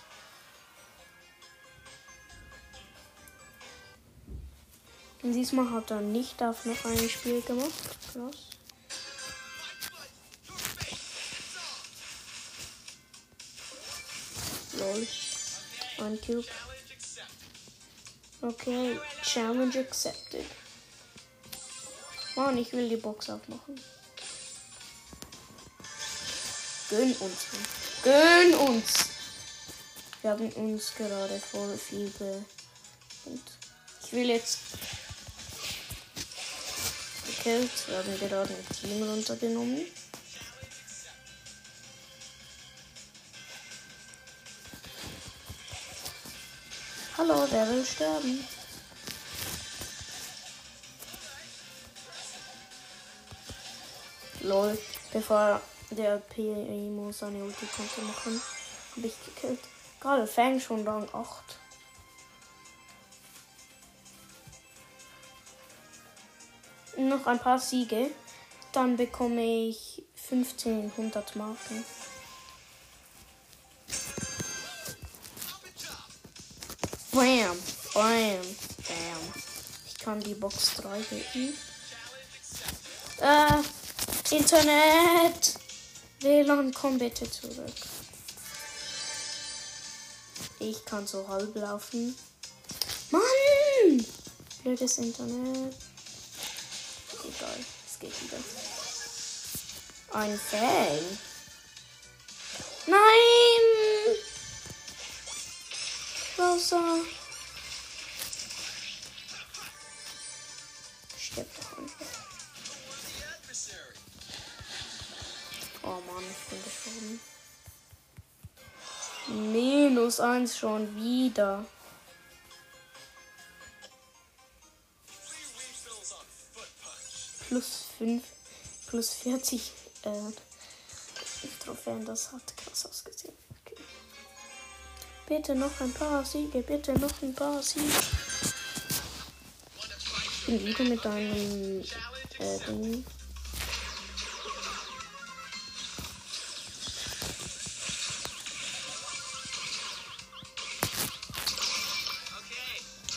Und diesmal hat er nicht auf noch ein Spiel gemacht. Krass. Lol. Ein Cube. Okay, Challenge accepted. Mann, ich will die Box aufmachen. Gönn uns. Gönn uns. Wir haben uns gerade voll viel be und ich will jetzt gekillt. Wir haben gerade ein Team runtergenommen. Hallo, wer will sterben? Lol, bevor der Primo seine Ulti konnte machen, habe ich gekillt. Gerade Fang schon Rang 8. Noch ein paar Siege, dann bekomme ich 1500 Marken. Bam. Bam. Bam. Ich kann die Box 3 hitten. Äh, Internet. WLAN, komm bitte zurück. Ich kann so halb laufen. Mann! Blödes Internet. Egal, es geht wieder. Ein Fail. Nein! Rosa. Stirb doch einfach. Oh Mann, ich bin gestorben. Minus eins schon wieder. Plus 5, plus 40 äh, Trophäen, das hat krass ausgesehen. Bitte noch ein paar Siege, bitte noch ein paar Siege. Ich bin wieder mit einem äh, Ding.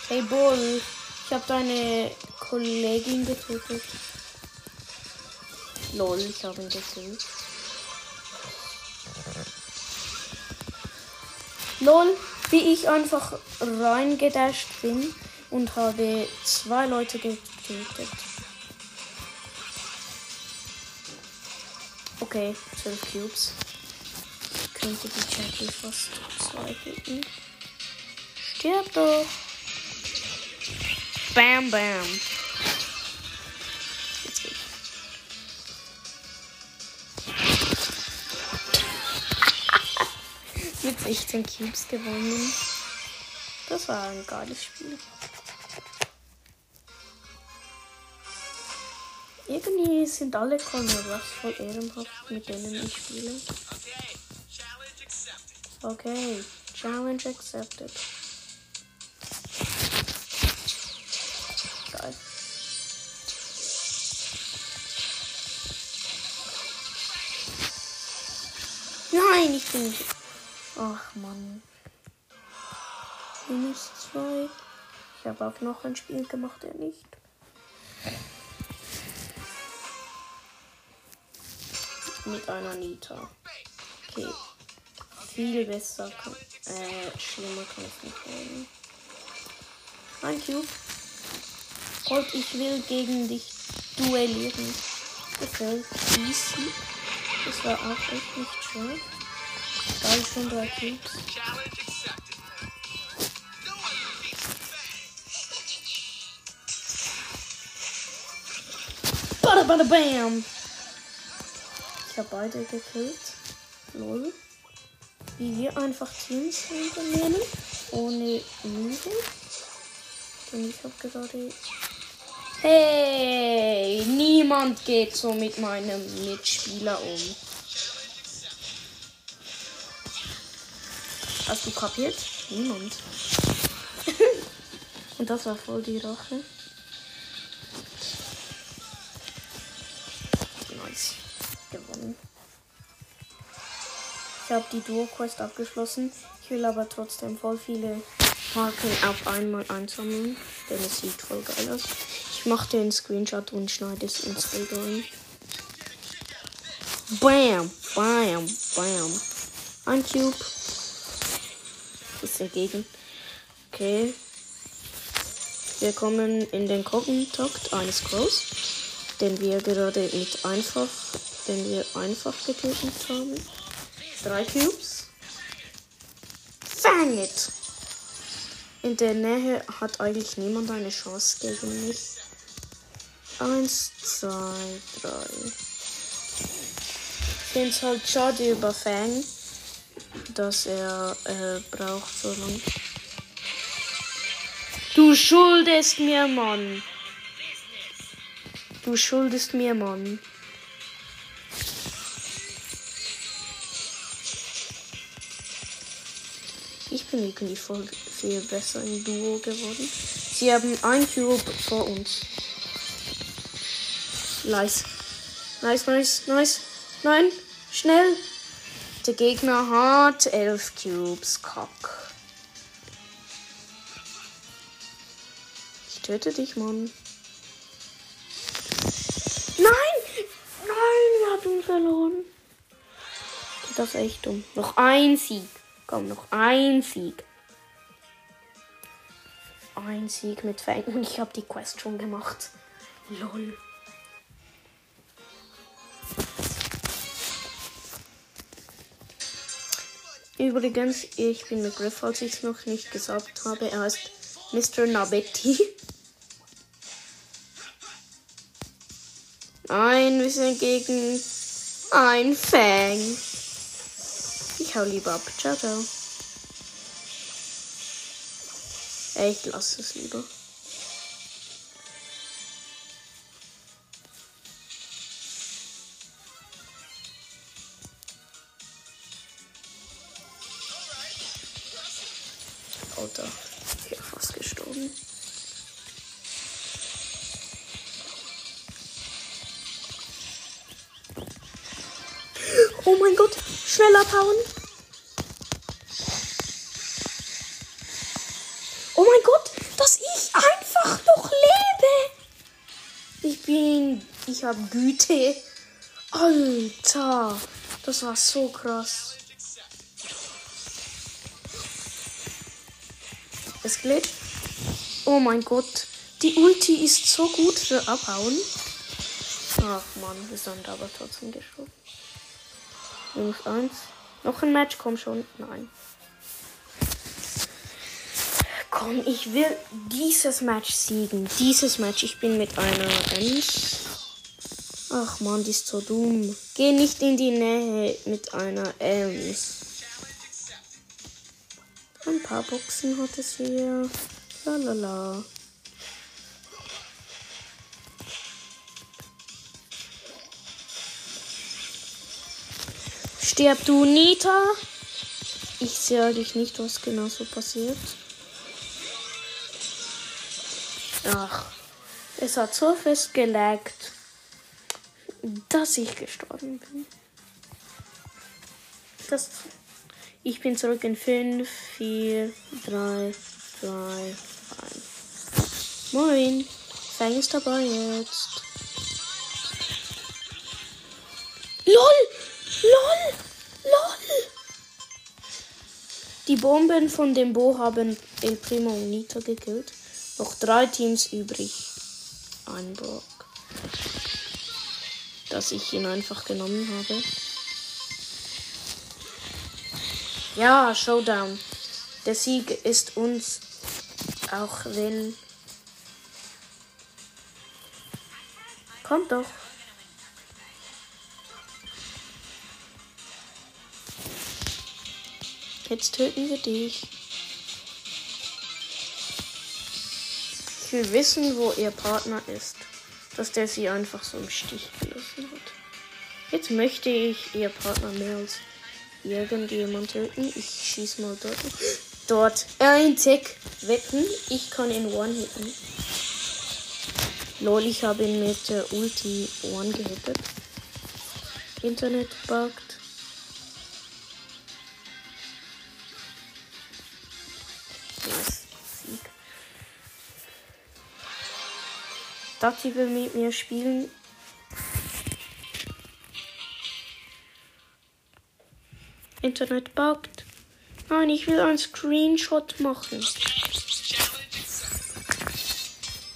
Hey Bull, ich habe deine Kollegin getötet. Lol, ich habe ihn gekillt. Lol, wie ich einfach reingedasht bin und habe zwei Leute getötet. Okay, 12 Cubes. Ich könnte die Jackie fast zwei hitten. Stirb doch! Bam, bam. Mit 16 Cubes gewonnen. Das war ein geiles Spiel. Irgendwie sind alle Kameras voll ehrenhaft, mit denen ich spiele. Okay, Challenge accepted. Geil. Nein, ich bin nicht. Ach Mann. Minus zwei. Ich habe auch noch ein Spiel gemacht, der nicht. Mit einer Nita. Okay. Viel besser kann. Äh, schlimmer kann es nicht werden. Ein Cube. Und ich will gegen dich duellieren. Gefällt. Easy. Das war auch echt nicht schön. Geil, schon drei Cubes. Bada bada bam! Ich habe beide gekillt. Lol. Wie wir einfach Teams unternehmen. Ohne Mühe. Und ich habe gerade. Hey! Niemand geht so mit meinem Mitspieler um. Hast du kapiert? Niemand. Und das war voll die Rache. Nice. Gewonnen. Ich habe die Duo-Quest abgeschlossen. Ich will aber trotzdem voll viele Marken auf einmal einsammeln. Denn es sieht voll geil aus. Ich mache den Screenshot und schneide es ins Bild rein. Bam, bam, bam. Ein Cube. Ist dagegen. Okay. Wir kommen in den Kontakt eines Crows, den wir gerade mit einfach, den wir einfach getötet haben. Drei Cubes. Fang it! In der Nähe hat eigentlich niemand eine Chance gegen mich. Eins, zwei, drei. Ich finde es halt schade über Fang, dass er äh, braucht so lang. Du schuldest mir, Mann. Du schuldest mir, Mann. Ich bin irgendwie voll viel besser im Duo geworden. Sie haben ein Cube vor uns. Nice. Nice, nice, nice. Nein, schnell. Der Gegner hat elf Cubes. Kack. Ich töte dich, Mann. Nein! Nein, wir haben verloren. Das ist echt dumm. Noch ein Sieg. Komm, noch ein Sieg. Ein Sieg mit. Und ich habe die Quest schon gemacht. Lol. Übrigens, ich bin mit Griff, falls ich es noch nicht gesagt habe. Er heißt Mr. Nabetti. Nein, wir sind gegen ein Fang. Ich hau lieber ab. Ciao, ciao. Ich lasse es lieber. Habe Güte. Alter, das war so krass. Es glitscht. Oh mein Gott, die Ulti ist so gut für Abhauen. Ach man, wir sind aber trotzdem gestorben. Minus eins. Noch ein Match, komm schon. Nein. Komm, ich will dieses Match siegen. Dieses Match. Ich bin mit einer Ems. Ach man, die ist so dumm. Geh nicht in die Nähe mit einer Ems. Ein paar Boxen hat es hier. Lalala. Stirb du, Nita. Ich sehe eigentlich nicht, was genau so passiert. Ach, es hat so fest gelaggt, dass ich gestorben bin. Das, ich bin zurück in 5, 4, 3, 2, 1. Moin, Fang ist dabei jetzt. LOL! LOL! LOL! Die Bomben von dem Bo haben El Primo und Nita gekillt. Noch drei Teams übrig. Ein Brock. Dass ich ihn einfach genommen habe. Ja, Showdown. Der Sieg ist uns. Auch wenn. Kommt doch. Jetzt töten wir dich. Ich will wissen, wo ihr Partner ist. Dass der sie einfach so im Stich gelassen hat. Jetzt möchte ich ihr Partner mehr als irgendjemand töten. Ich schieß mal dort. Dort. Ein Tick. Wetten. Ich kann ihn one-hitten. Lol, ich habe ihn mit der Ulti one gehittet. Internet buggt. Dati will mit mir spielen. Internet buggt. Nein, ich will einen Screenshot machen.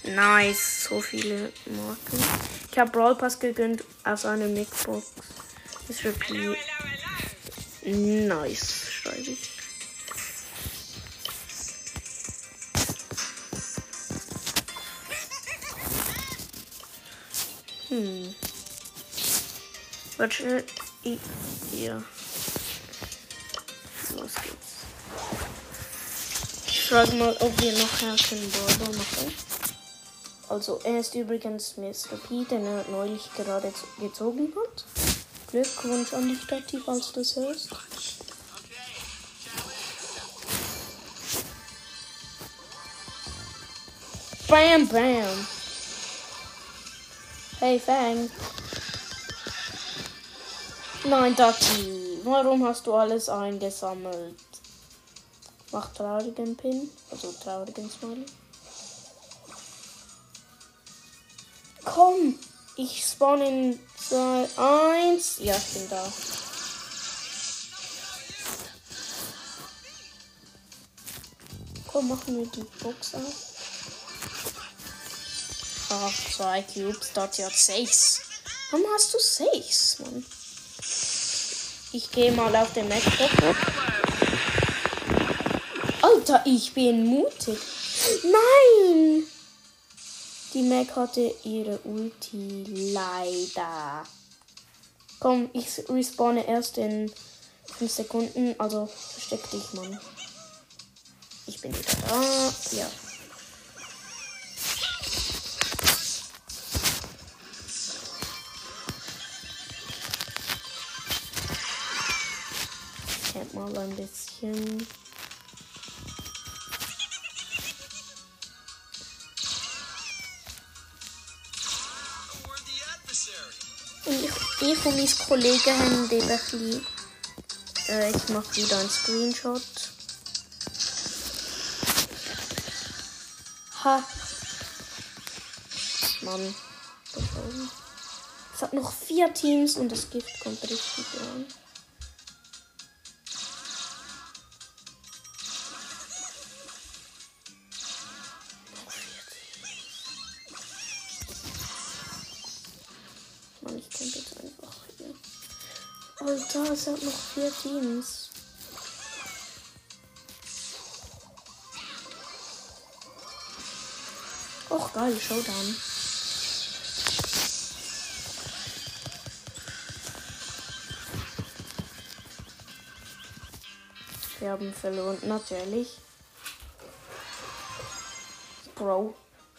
Nice, so viele Marken. Ich habe Brawl Pass gegönnt aus einer Mixbox. Das die. Nice, Hm. Warte schnell. Ja. Los geht's. Ich frage mal, ob wir noch einen Brawler machen. Also, er ist übrigens Mr. P, den er neulich gerade gezogen hat. Glückwunsch an dich, Tati, falls du das hörst. Bam, bam. Hey, Fang. Nein, Dati, warum hast du alles eingesammelt? Mach traurigen Pin, also traurigen Smiley. Komm, ich spawn in 2, 1. Ja, ich bin da. Komm, machen wir die Box auf. Ach, zwei Cubes, dort hat sechs. Warum hast du sechs, Mann? Ich gehe mal auf den MacBook. Alter, ich bin mutig. Nein! Die Mac hatte ihre Ulti leider. Komm, ich respawne erst in 5 Sekunden. Also versteck dich, Mann. Ich bin wieder da. Ja. Mal ein bisschen. Ich, ich und mein Kollege haben eben ein bisschen. Äh, ich mache wieder einen Screenshot. Ha. Mann. Es hat noch vier Teams und das Gift kommt richtig an. Es hat noch vier Teams. Och, geil, Showdown. Wir haben verloren, natürlich. Bro,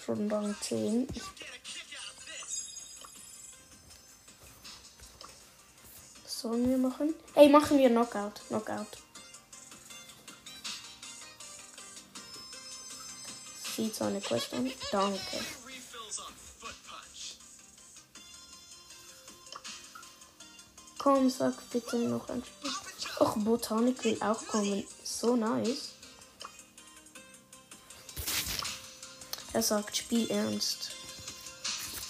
schon Rang 10. Ich sollen wir machen? Ey, machen wir Knockout. Knockout. Sieht so eine Quest an. Danke. Komm, sag bitte noch ein Spiel. Och, Botanik will auch kommen. So nice. Er sagt, spiel ernst.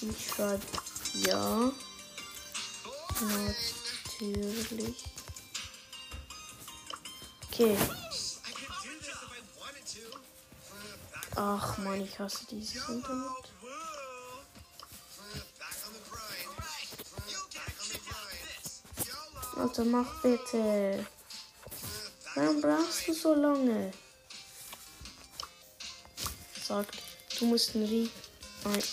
Ich schreibe ja. Natürlich. Okay. Ach man, ich hasse dieses Internet. Alter, mach bitte. Warum brauchst du so lange? Sagt, du musst einen Rie Nein,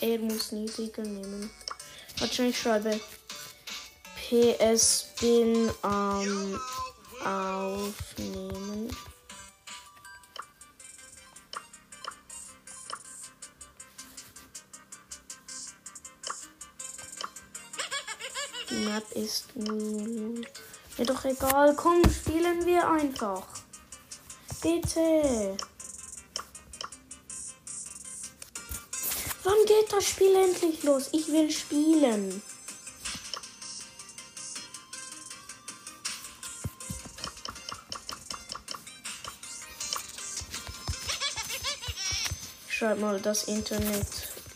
er muss niedriger nehmen. Warte ich schreibe. PS bin am Aufnehmen. Die Map ist. Mir doch egal. Komm, spielen wir einfach. Bitte. Wann geht das Spiel endlich los? Ich will spielen. Schreib mal, das Internet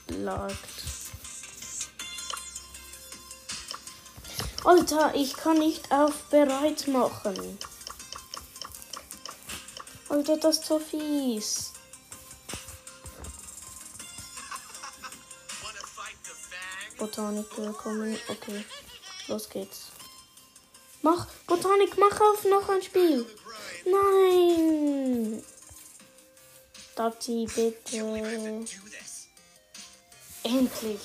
lagt. Alter, ich kann nicht auf bereit machen. Alter, das ist so fies. Botanik willkommen. Okay, los geht's. Mach, Botanik, mach auf noch ein Spiel. Nein. Dati, bitte. Endlich.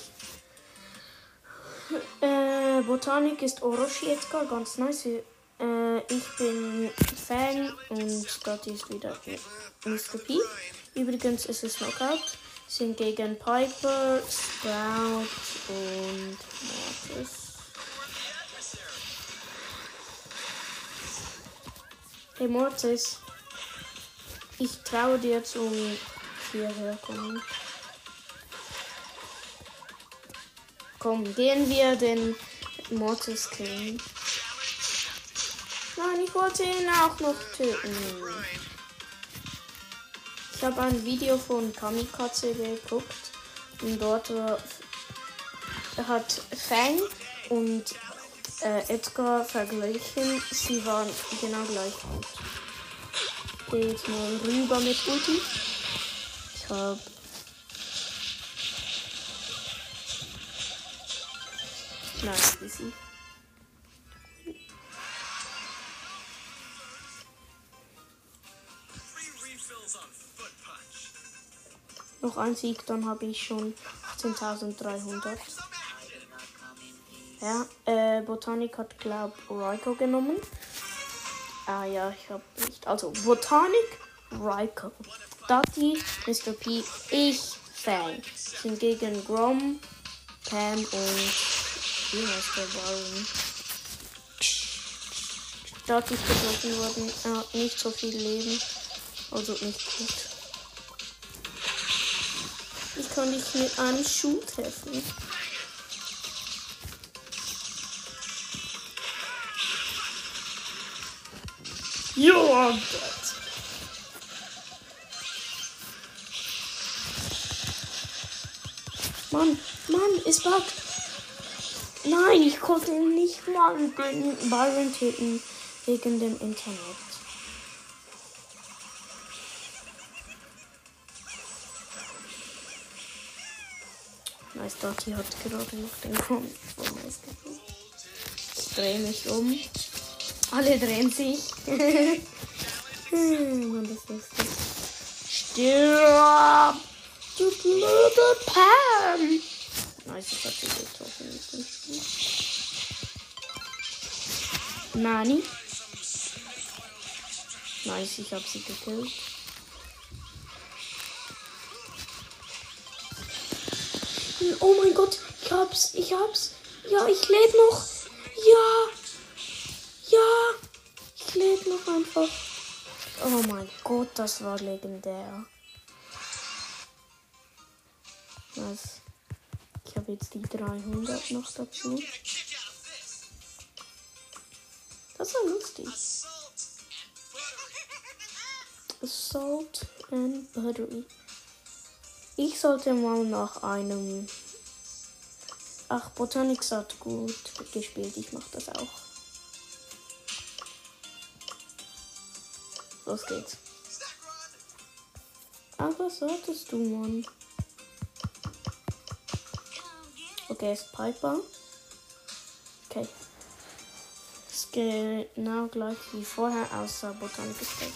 Äh, Botanik ist Orochi jetzt gar ganz nice. Äh, ich bin Fan und Dati ist wieder Mr. P. Übrigens ist es Knockout. Sind gegen Piper, Sprout und Mortis. Hey Mortis. Ich traue dir zum hierher kommen. Komm, gehen wir den Mortis killen. Nein, ich wollte ihn auch noch töten. Ich habe ein Video von Kamikaze geguckt Und dort war, hat Fang und äh, Edgar verglichen. Sie waren genau gleich gut. Gehe jetzt mal rüber mit Ulti. Ich hab. Nice, easy. Noch ein Sieg, dann habe ich schon 18.300. Some action. Ja, äh, Botanik hat, glaub, Raiko genommen. Ah ja, ich hab nicht. Also, Botanik, Raiko. Dati, Mr. P, ich, Fang. Sind gegen Grom, Pam und. Wie heißt der Baron? Dati ist getroffen worden. Er hat nicht so viel Leben. Also nicht gut. Ich kann dich mit einem Schuh treffen. You are dead. Mann, Mann, es buggt. Nein, ich konnte nicht mal Byron töten wegen dem Internet. Nice, Dati hat gerade noch den gefunden. Ich drehe mich um. Alle drehen sich. Hm, Mann, das ist lustig. Stirb! Du blöde Pam! Nice, ich hab sie getroffen. Nani? Nice, ich hab sie gekillt. Oh mein Gott, ich hab's, ich hab's. Ja, ich lebe noch. Ja. Ja. Ich lebe noch einfach. Oh mein Gott, das war legendär. Was? Ich habe jetzt die 300 noch dazu. Das war lustig. Salt and buttery. Ich sollte mal nach einem. Ach, Botanix hat gut gespielt. Ich mach das auch. Los geht's. Ach, was solltest du, Mann? Okay, ist Piper. Okay. Ist genau gleich wie vorher, außer Botanik besser.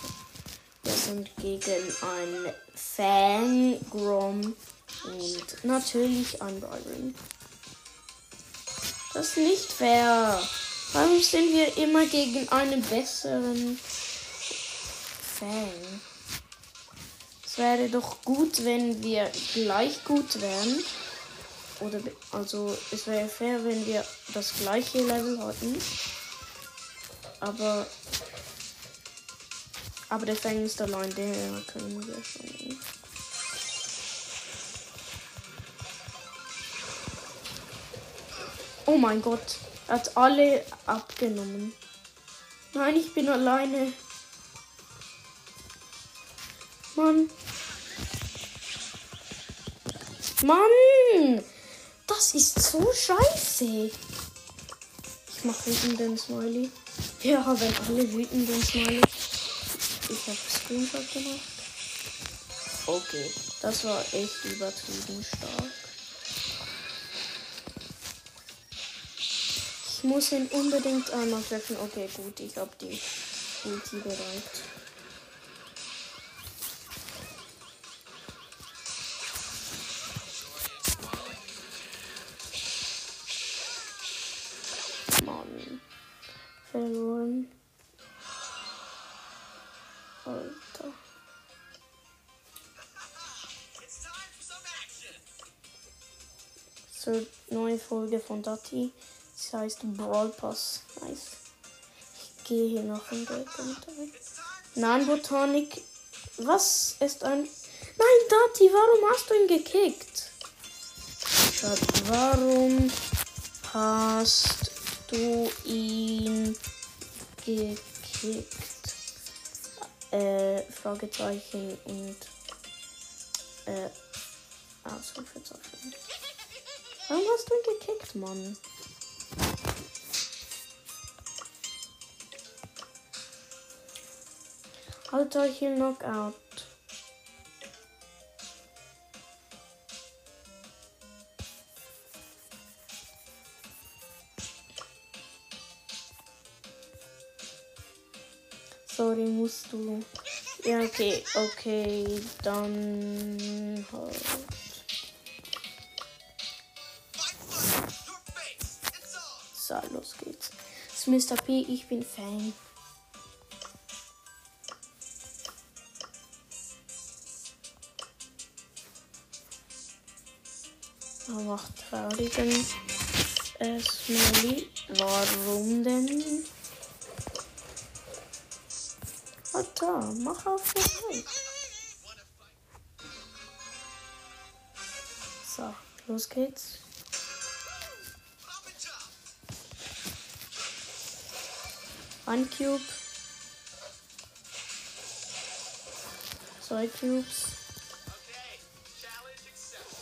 Wir sind gegen ein Fang, Grom und natürlich ein Byron. Das ist nicht fair. Warum sind wir immer gegen einen besseren Fang? Es wäre doch gut, wenn wir gleich gut wären. Oder also es wäre fair, wenn wir das gleiche Level hatten. Aber aber der Fang ist allein, der können wir schon. Oh mein Gott, er hat alle abgenommen. Nein, ich bin alleine. Mann. Mann! Das ist so scheiße. Ich mach wütenden Smiley. Ja, wenn alle wütenden Smiley. Ich hab Screenshot gemacht. Okay, das war echt übertrieben stark. Ich muss ihn unbedingt einmal treffen. Okay, gut, ich hab die Ulti bereit. Verloren. Alter. It's time for some action. So, neue Folge von Dati. Das heißt Brawl Pass. Nice. Ich gehe hier noch in der. Nein, Botanik. Was ist ein. Nein, Dati, warum hast du ihn gekickt? Warum hast du ihn gekickt? Äh, Fragezeichen und äh, Ausrufezeichen. Warum hast du ihn gekickt, Mann? Euch hier Knockout. Sorry, musst du. Ja, okay, okay, dann halt. So, los geht's. Das ist Mr. P, ich bin Fan. Er macht traurigen äh, Smiley. Warum denn? Alter, mach auf den Weg. So, los geht's. Ein Cube. Zwei Cubes. Okay, challenge accepted.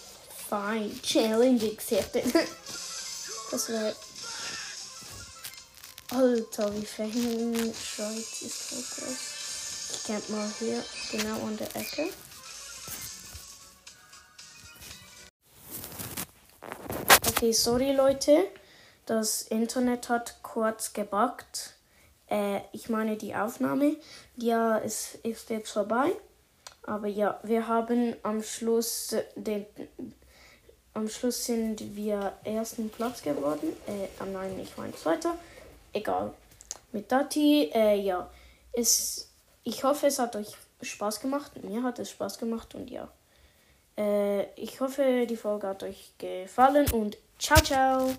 Fine. Challenge accepted. Das wäre. Alter, wie schreit ist Fokus. Camp mal hier genau an der Ecke. Okay, sorry Leute. Das Internet hat kurz gebackt. Äh, ich meine die Aufnahme. Ja, es ist jetzt vorbei. Aber ja, wir haben am Schluss den am Schluss sind wir ersten Platz geworden. Äh, ah nein, ich meine zweiter. Egal. Mit Dati, äh, ja. Es, ich hoffe, es hat euch Spaß gemacht. Mir hat es Spaß gemacht und ja. Äh, ich hoffe, die Folge hat euch gefallen und ciao, ciao.